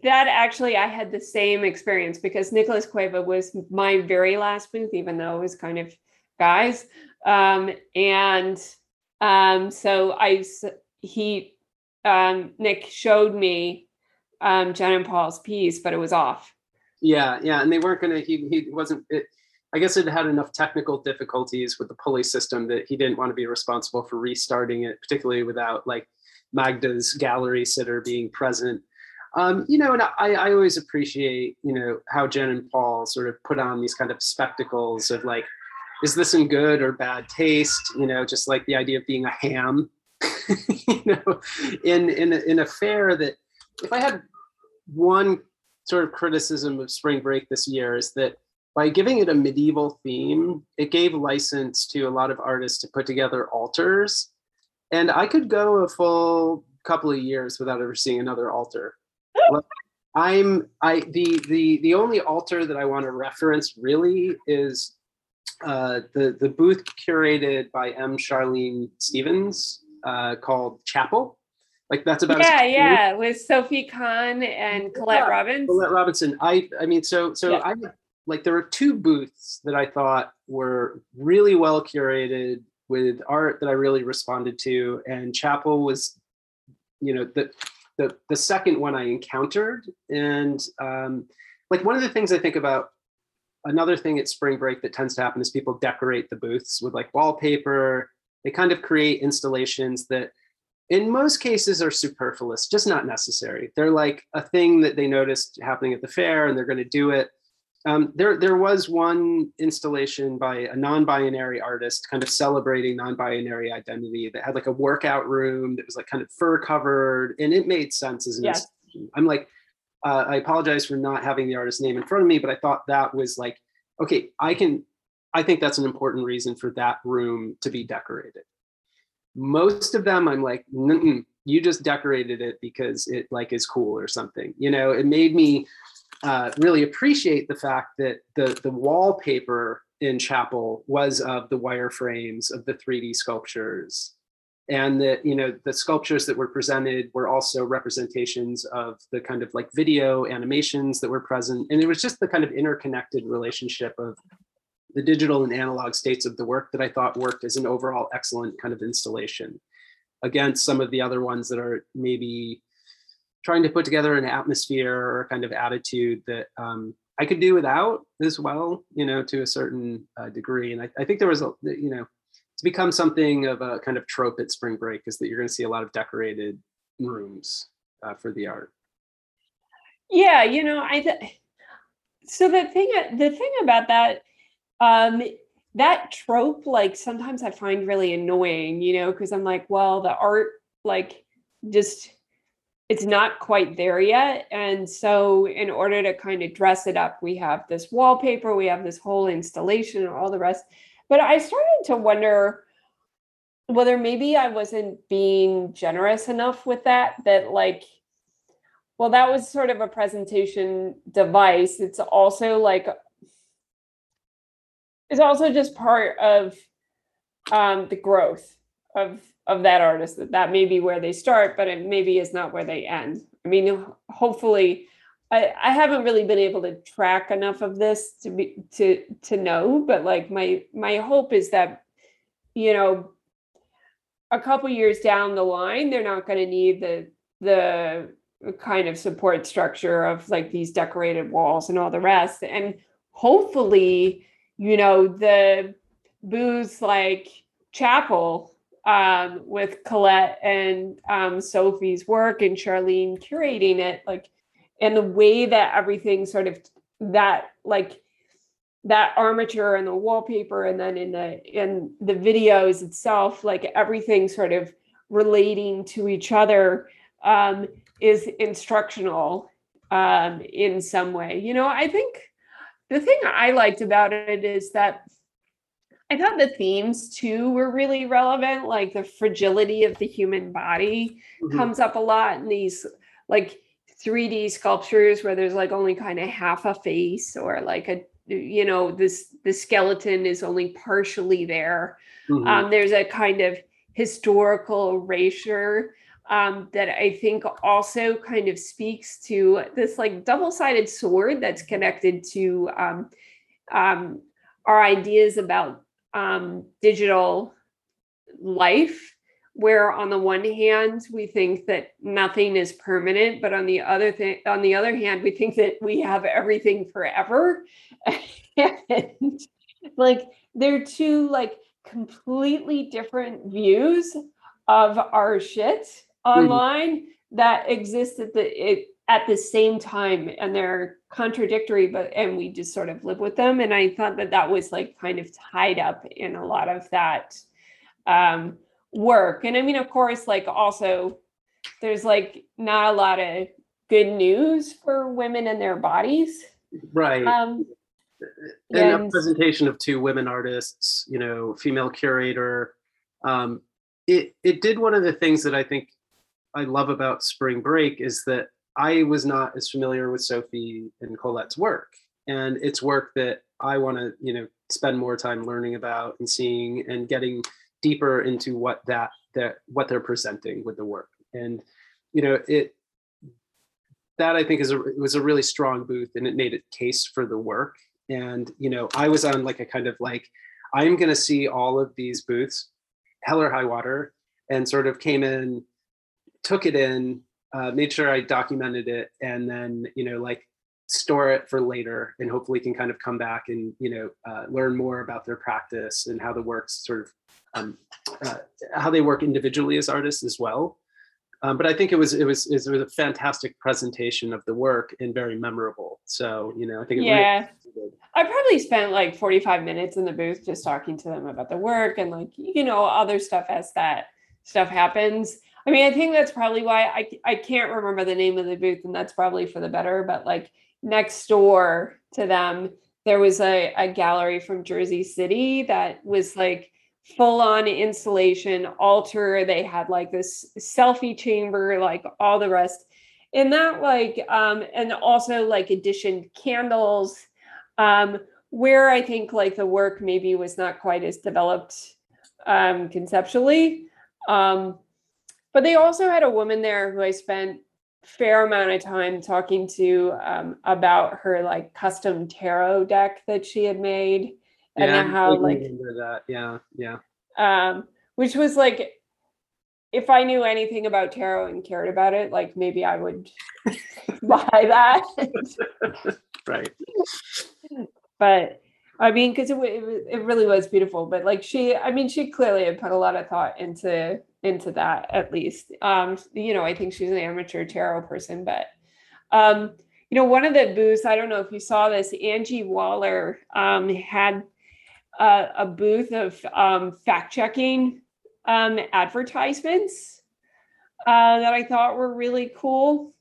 that actually I had the same experience because Nicholas Cueva was my very last booth, even though it was kind of guys. Um, and um, so I he um, Nick showed me um, Jen and Paul's piece, but it was off. Yeah, yeah, and they weren't gonna. He he wasn't. It, I guess it had enough technical difficulties with the pulley system that he didn't want to be responsible for restarting it, particularly without like Magda's gallery sitter being present. Um, you know, and I, I always appreciate, you know, how Jen and Paul sort of put on these kind of spectacles of like, is this in good or bad taste? You know, just like the idea of being a ham, you know, in in in a fair that if I had one sort of criticism of Spring Break this year is that by giving it a medieval theme, it gave license to a lot of artists to put together altars. And I could go a full couple of years without ever seeing another altar I'm I the the the only altar that I want to reference really is uh, the the booth curated by M. Charlene Stevens uh, called Chapel. Like that's about yeah yeah with Sophie Kahn and Colette yeah, Robinson. Colette Robinson. I I mean so so yeah. I like there were two booths that I thought were really well curated with art that I really responded to, and Chapel was, you know, the the the second one I encountered, and um, like one of the things I think about another thing at spring break that tends to happen is people decorate the booths with like wallpaper. They kind of create installations that in most cases are superfluous, just not necessary. They're like a thing that they noticed happening at the fair and they're going to do it. Um, there, there was one installation by a non-binary artist, kind of celebrating non-binary identity, that had like a workout room that was like kind of fur covered, and it made sense as an yes. I'm like, uh, I apologize for not having the artist's name in front of me, but I thought that was like, okay, I can, I think that's an important reason for that room to be decorated. Most of them, I'm like, you just decorated it because it like is cool or something. You know, it made me uh, really appreciate the fact that the the wallpaper in chapel was of the wireframes of the 3D sculptures and that you know the sculptures that were presented were also representations of the kind of like video animations that were present and it was just the kind of interconnected relationship of the digital and analog states of the work that I thought worked as an overall excellent kind of installation against some of the other ones that are maybe trying to put together an atmosphere or a kind of attitude that um, I could do without as well, you know, to a certain uh, degree. And I, I, think there was a, you know, it's become something of a kind of trope at spring break is that you're going to see a lot of decorated rooms uh, for the art. Yeah, you know, I th- so the thing the thing about that um that trope like sometimes I find really annoying, you know, because I'm like, well, the art like just it's not quite there yet. And so in order to kind of dress it up, we have this wallpaper, we have this whole installation and all the rest. But I started to wonder whether maybe I wasn't being generous enough with that, that like well, that was sort of a presentation device. It's also like it's also just part of um, the growth of of that artist. That that may be where they start, but it maybe is not where they end. I mean, hopefully, I, I haven't really been able to track enough of this to be to to know. But like my my hope is that you know a couple years down the line, they're not going to need the the kind of support structure of like these decorated walls and all the rest. And hopefully, you know, the booths like Chapel um, with Colette and um, Sophie's work and Charlene curating it, like, and the way that everything sort of that like that armature and the wallpaper and then in the in the videos itself like everything sort of relating to each other um, is instructional um, in some way. You know, I think the thing I liked about it is that I thought the themes too were really relevant. Like the fragility of the human body mm-hmm. comes up a lot in these like 3D sculptures where there's like only kind of half a face or like a you know this the skeleton is only partially there. Mm-hmm. Um, there's a kind of historical erasure um, that I think also kind of speaks to this like double sided sword that's connected to um, um, our ideas about um, digital life. Where on the one hand we think that nothing is permanent, but on the other thing, on the other hand, we think that we have everything forever. and like they're two like completely different views of our shit. Online mm-hmm. that exist at the it, at the same time and they're contradictory but and we just sort of live with them and i thought that that was like kind of tied up in a lot of that um work. And i mean of course like also there's like not a lot of good news for women and their bodies. Right. Um and, and a presentation of two women artists you know female curator um it it did one of the things that i think I love about Spring Break is that I was not as familiar with Sophie and Colette's work, and it's work that I want to, you know, spend more time learning about and seeing and getting deeper into what that that what they're presenting with the work. And you know, it that I think is a it was a really strong booth, and it made a case for the work. And you know, I was on like a kind of like I'm to see all of these booths, hell or high water, and sort of came in took it in, uh, made sure I documented it, and then you know like store it for later, and hopefully can kind of come back and you know uh, learn more about their practice and how the works sort of um, uh, how they work individually as artists as well. Um, but I think it was it was it was a fantastic presentation of the work and very memorable. So you know I think yeah. Really I probably spent like 45 minutes in the booth just talking to them about the work and like you know other stuff as that stuff happens. I mean, I think that's probably why I I can't remember the name of the booth, and that's probably for the better. But like next door to them, there was a, a gallery from Jersey City that was like full on installation altar. They had like this selfie chamber, like all the rest. And that like um and also like addition candles um where I think like the work maybe was not quite as developed um conceptually. Um but they also had a woman there who I spent fair amount of time talking to um, about her like custom tarot deck that she had made and Yeah, how like that. Yeah, yeah. um which was like if i knew anything about tarot and cared about it like maybe i would buy that Right. but i mean because it, it, it really was beautiful but like she i mean she clearly had put a lot of thought into into that at least um you know i think she's an amateur tarot person but um you know one of the booths i don't know if you saw this angie waller um had uh, a booth of um, fact checking um, advertisements uh, that I thought were really cool.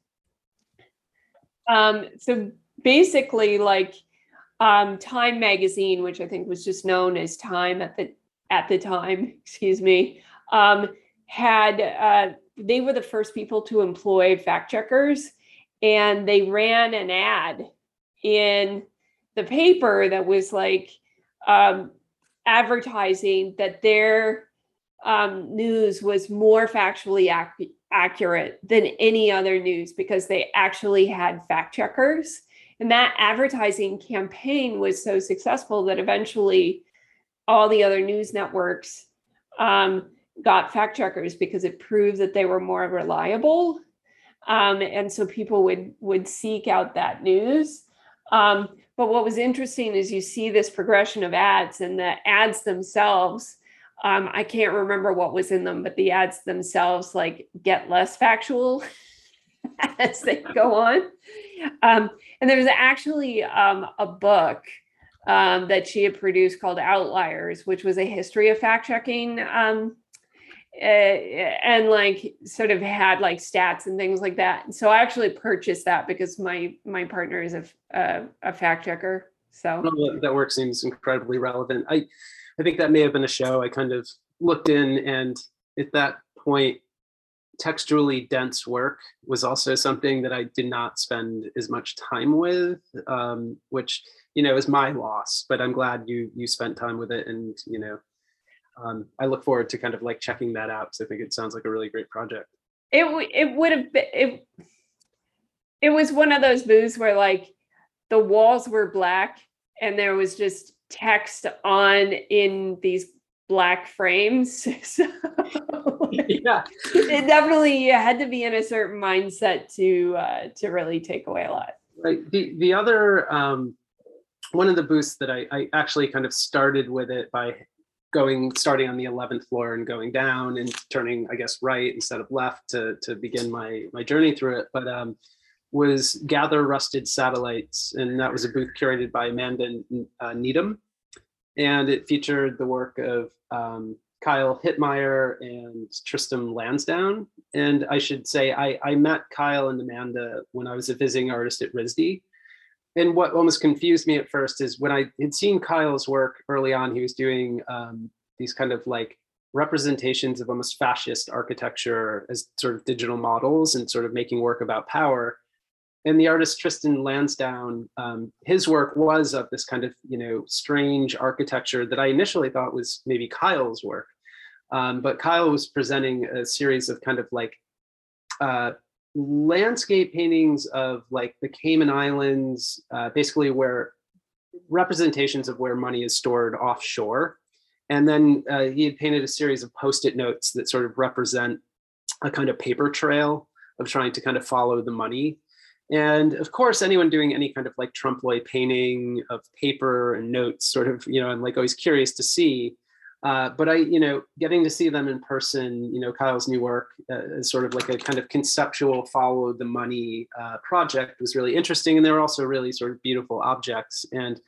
Um, so basically, like um, Time magazine, which I think was just known as Time at the at the time, excuse me, um, had uh, they were the first people to employ fact checkers, and they ran an ad in the paper that was like um, advertising that their um, news was more factually ac- accurate than any other news because they actually had fact checkers. And that advertising campaign was so successful that eventually all the other news networks um, got fact checkers because it proved that they were more reliable. Um, and so people would would seek out that news. Um, but what was interesting is you see this progression of ads, and the ads themselves. Um, I can't remember what was in them, but the ads themselves like get less factual as they go on. Um, and there was actually um, a book um, that she had produced called Outliers, which was a history of fact checking um, uh, and like sort of had like stats and things like that. So I actually purchased that because my my partner is a a, a fact checker. So that work seems incredibly relevant. I, I think that may have been a show I kind of looked in, and at that point, textually dense work was also something that I did not spend as much time with, um, which you know is my loss. But I'm glad you you spent time with it, and you know, um, I look forward to kind of like checking that out because I think it sounds like a really great project. it it would have been it. It was one of those booths where like the walls were black and there was just text on in these black frames. So yeah, it definitely had to be in a certain mindset to uh, to really take away a lot. Right. The the other um, one of the booths that I, I actually kind of started with it by going starting on the 11th floor and going down and turning I guess right instead of left to to begin my my journey through it. But um, was gather rusted satellites, and that was a booth curated by Amanda uh, Needham, and it featured the work of um, Kyle Hittmeier and Tristan Lansdowne. And I should say, I, I met Kyle and Amanda when I was a visiting artist at RISD. And what almost confused me at first is when I had seen Kyle's work early on, he was doing um, these kind of like representations of almost fascist architecture as sort of digital models and sort of making work about power. And the artist Tristan Lansdowne, um, his work was of this kind of you know strange architecture that I initially thought was maybe Kyle's work, um, but Kyle was presenting a series of kind of like uh, landscape paintings of like the Cayman Islands, uh, basically where representations of where money is stored offshore. And then uh, he had painted a series of post-it notes that sort of represent a kind of paper trail of trying to kind of follow the money. And of course, anyone doing any kind of like trompe l'oeil painting of paper and notes, sort of, you know, I'm like always curious to see. Uh, but I, you know, getting to see them in person, you know, Kyle's new work uh, is sort of like a kind of conceptual follow the money uh, project was really interesting. And they were also really sort of beautiful objects. And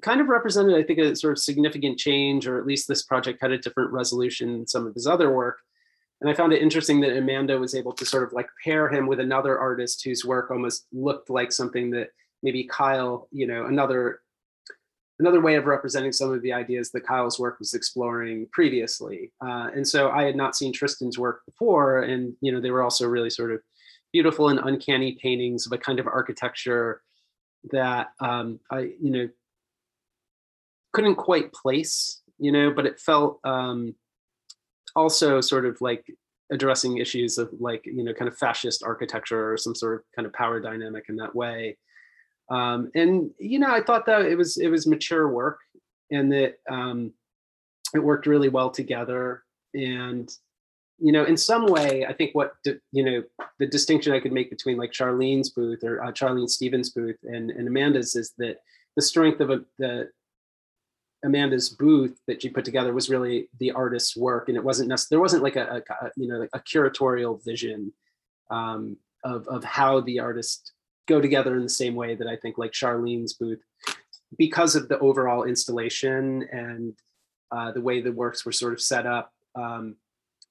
kind of represented, I think, a sort of significant change, or at least this project had a different resolution than some of his other work. And I found it interesting that Amanda was able to sort of like pair him with another artist whose work almost looked like something that maybe Kyle, you know, another another way of representing some of the ideas that Kyle's work was exploring previously. Uh, and so I had not seen Tristan's work before, and you know, they were also really sort of beautiful and uncanny paintings of a kind of architecture that um, I, you know, couldn't quite place, you know, but it felt um, also sort of like addressing issues of like, you know, kind of fascist architecture or some sort of kind of power dynamic in that way. Um, and you know, I thought that it was it was mature work, and that um, it worked really well together. And you know, in some way, I think what you know the distinction I could make between like Charlene's booth or uh, Charlene Stevens' booth and, and Amanda's is that the strength of a, the Amanda's booth that she put together was really the artist's work, and it wasn't necessarily there wasn't like a, a, you know a curatorial vision um, of of how the artists go together in the same way that I think like Charlene's booth, because of the overall installation and uh, the way the works were sort of set up. Um,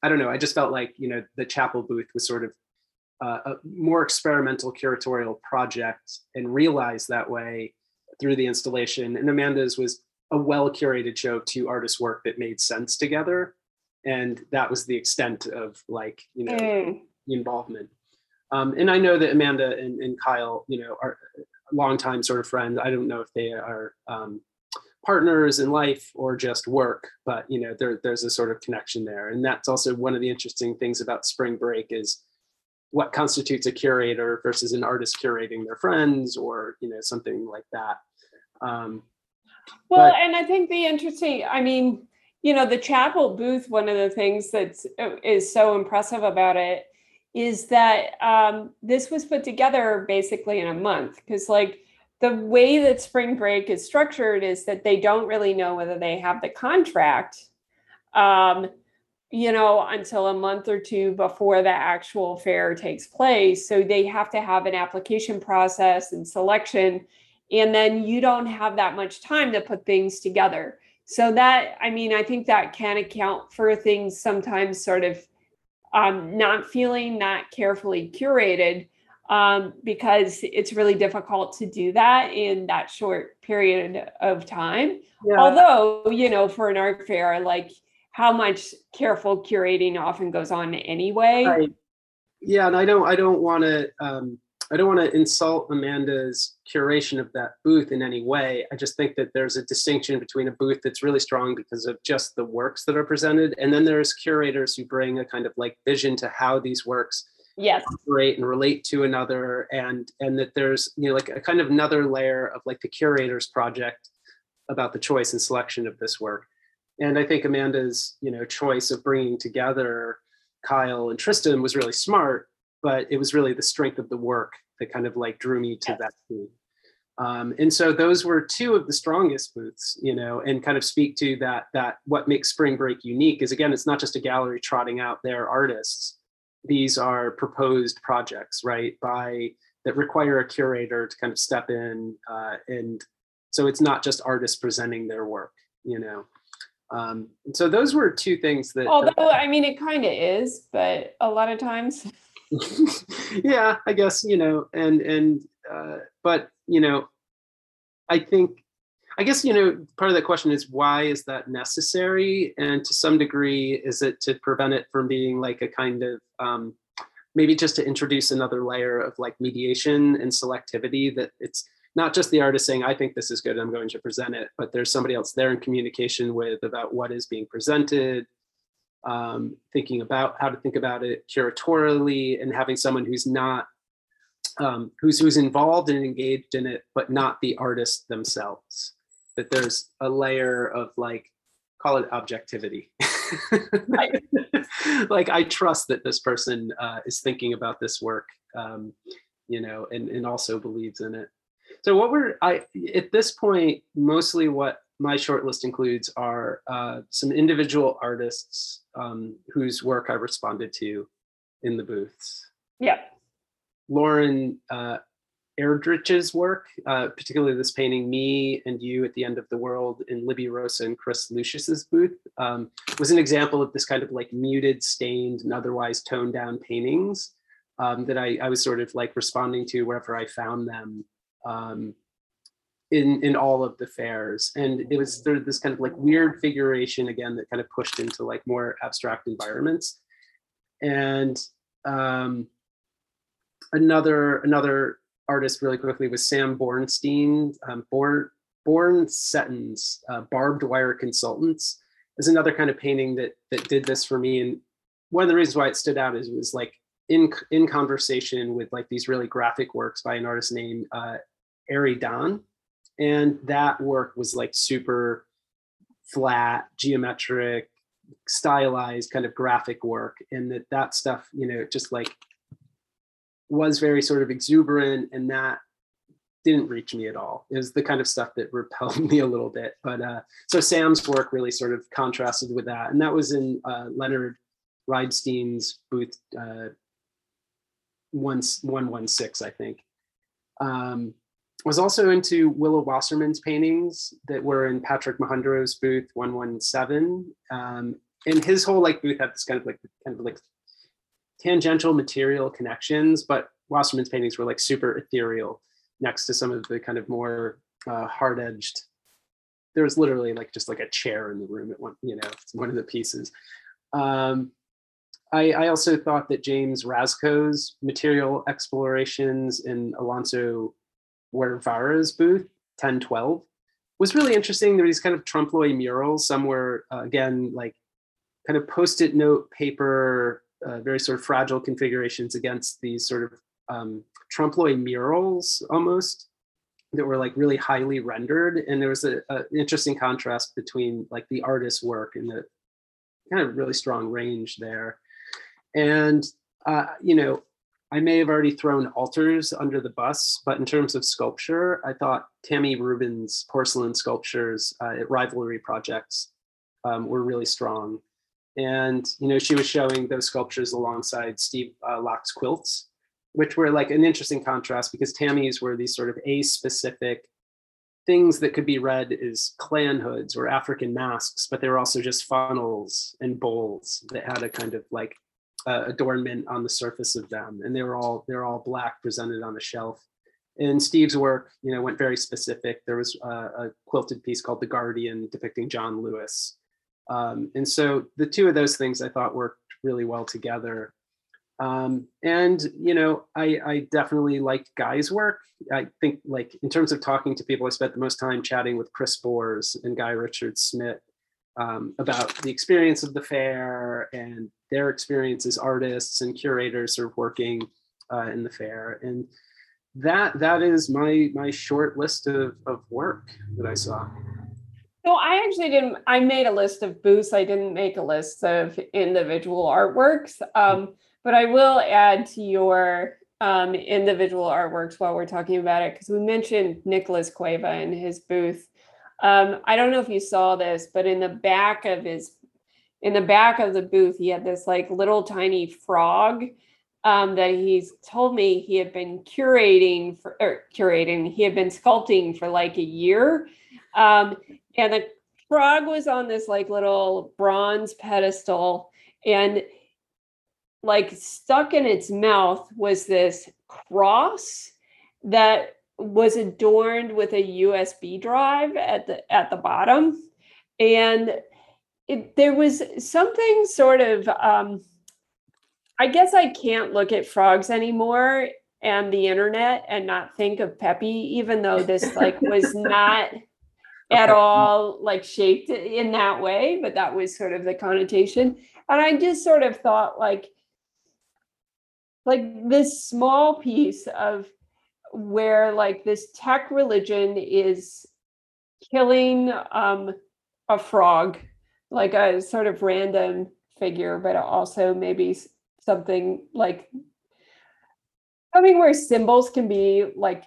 I don't know. I just felt like you know the chapel booth was sort of uh, a more experimental curatorial project, and realized that way through the installation. And Amanda's was a well curated show of two artists' work that made sense together, and that was the extent of like you know mm. involvement. Um, and I know that Amanda and, and Kyle, you know, are longtime sort of friends. I don't know if they are um, partners in life or just work, but you know, there, there's a sort of connection there. And that's also one of the interesting things about spring break is what constitutes a curator versus an artist curating their friends or you know something like that. Um, well, but, and I think the interesting, I mean, you know, the chapel booth. One of the things that is so impressive about it is that um, this was put together basically in a month because like the way that spring break is structured is that they don't really know whether they have the contract um, you know until a month or two before the actual fair takes place. So they have to have an application process and selection and then you don't have that much time to put things together. So that i mean i think that can account for things sometimes sort of um, not feeling that carefully curated um, because it's really difficult to do that in that short period of time. Yeah. Although, you know, for an art fair, like how much careful curating often goes on anyway. Right. Yeah, and I don't, I don't want to, um, I don't want to insult Amanda's curation of that booth in any way. I just think that there's a distinction between a booth that's really strong because of just the works that are presented, and then there's curators who bring a kind of like vision to how these works yes operate and relate to another, and and that there's you know like a kind of another layer of like the curator's project about the choice and selection of this work. And I think Amanda's you know choice of bringing together Kyle and Tristan was really smart but it was really the strength of the work that kind of like drew me to yes. that booth. Um, and so those were two of the strongest booths, you know, and kind of speak to that that what makes Spring Break unique is again, it's not just a gallery trotting out their artists. These are proposed projects, right? By that require a curator to kind of step in, uh, and so it's not just artists presenting their work, you know. Um, and so those were two things that. Although I mean, it kind of is, but a lot of times. yeah, I guess you know, and and uh, but you know, I think, I guess you know, part of the question is why is that necessary, and to some degree, is it to prevent it from being like a kind of um, maybe just to introduce another layer of like mediation and selectivity that it's not just the artist saying i think this is good i'm going to present it but there's somebody else there in communication with about what is being presented um, thinking about how to think about it curatorially and having someone who's not um, who's who's involved and engaged in it but not the artist themselves. That there's a layer of like call it objectivity. Like i trust that this person uh, is thinking about this work um, you know and, and also believes in it. So what we're i at this point mostly what my short list includes are uh, some individual artists um, whose work I responded to in the booths. Yeah. Lauren uh, Erdrich's work, uh, particularly this painting, Me and You at the End of the World in Libby Rosa and Chris Lucius's booth, um, was an example of this kind of like muted, stained, and otherwise toned down paintings um, that I, I, was sort of like responding to wherever I found them. Um, in in all of the fairs. And it was sort of this kind of like weird figuration again that kind of pushed into like more abstract environments. And um, another another artist really quickly was sam bornstein um, born born settons uh, barbed wire consultants is another kind of painting that that did this for me. And one of the reasons why it stood out is it was like in in conversation with like these really graphic works by an artist named uh, Ari Dan, and that work was like super flat, geometric, stylized kind of graphic work, and that that stuff, you know, just like was very sort of exuberant, and that didn't reach me at all. It was the kind of stuff that repelled me a little bit. But uh, so Sam's work really sort of contrasted with that, and that was in uh, Leonard Reidstein's booth uh, one one one six, I think. Um, was also into Willa Wasserman's paintings that were in Patrick Mahundro's booth 117. Um, and his whole like booth had this kind of like kind of like tangential material connections, but Wasserman's paintings were like super ethereal next to some of the kind of more uh, hard-edged. There was literally like just like a chair in the room at one, you know, one of the pieces. Um, I, I also thought that James Rasco's material explorations in Alonso Guevara's booth, 1012, was really interesting. There were these kind of trompe murals. Some were, uh, again, like kind of post-it note paper, uh, very sort of fragile configurations against these sort of um, trompe murals almost that were like really highly rendered. And there was an interesting contrast between like the artist's work and the kind of really strong range there. And, uh, you know, I may have already thrown altars under the bus, but in terms of sculpture, I thought Tammy Rubin's porcelain sculptures uh, at Rivalry Projects um, were really strong. And, you know, she was showing those sculptures alongside Steve uh, Locke's quilts, which were like an interesting contrast because Tammy's were these sort of a-specific things that could be read as clan hoods or African masks, but they were also just funnels and bowls that had a kind of like uh, adornment on the surface of them, and they were all they're all black presented on a shelf. And Steve's work, you know, went very specific. There was uh, a quilted piece called "The Guardian" depicting John Lewis, um, and so the two of those things I thought worked really well together. Um, and you know, I, I definitely liked Guy's work. I think, like in terms of talking to people, I spent the most time chatting with Chris Bors and Guy Richard Smith um, about the experience of the fair and their experience as artists and curators sort of working uh, in the fair. And that that is my my short list of, of work that I saw. So I actually didn't. I made a list of booths. I didn't make a list of individual artworks. Um, but I will add to your um, individual artworks while we're talking about it because we mentioned Nicholas Cueva and his booth. Um, I don't know if you saw this, but in the back of his in the back of the booth, he had this like little tiny frog um, that he's told me he had been curating for or curating, he had been sculpting for like a year. Um, and the frog was on this like little bronze pedestal and like stuck in its mouth was this cross that was adorned with a USB drive at the at the bottom, and it, there was something sort of. Um, I guess I can't look at frogs anymore and the internet and not think of Pepe, even though this like was not at all like shaped in that way, but that was sort of the connotation. And I just sort of thought like like this small piece of where like this tech religion is killing um, a frog, like a sort of random figure, but also maybe something like something where symbols can be like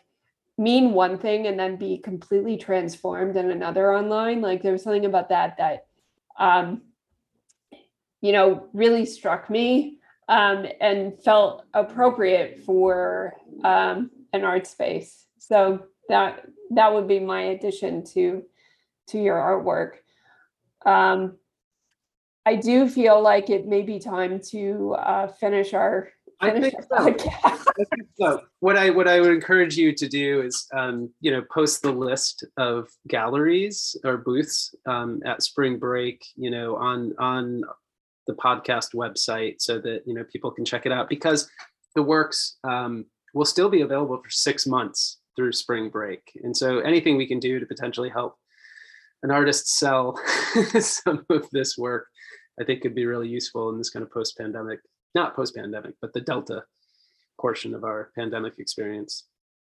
mean one thing and then be completely transformed in another online. Like there was something about that that um, you know really struck me um, and felt appropriate for um, an art space. So that that would be my addition to to your artwork. Um, I do feel like it may be time to uh, finish our. Finish I think, so. I think so. What I what I would encourage you to do is, um, you know, post the list of galleries or booths um, at Spring Break. You know, on on the podcast website so that you know people can check it out because the works um, will still be available for six months through spring break. And so anything we can do to potentially help an artist sell some of this work, I think could be really useful in this kind of post-pandemic, not post-pandemic, but the Delta portion of our pandemic experience.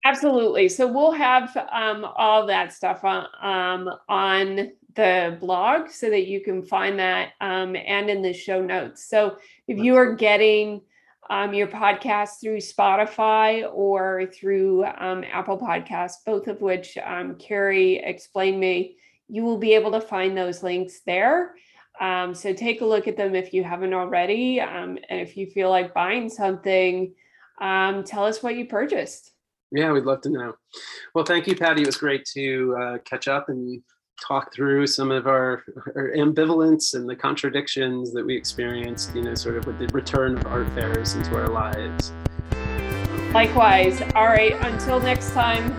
Absolutely. So we'll have um, all that stuff on, um, on the blog so that you can find that um, and in the show notes. So if you are getting um, your podcast through Spotify or through um, Apple Podcasts, both of which um, Carrie explained me, you will be able to find those links there. Um, so take a look at them if you haven't already. Um, and if you feel like buying something, um, tell us what you purchased. Yeah, we'd love to know. Well, thank you, Patty. It was great to uh, catch up and talk through some of our, our, ambivalence and the contradictions that we experienced, you know, sort of with the return of art fairs into our lives. Likewise. All right. Until next time.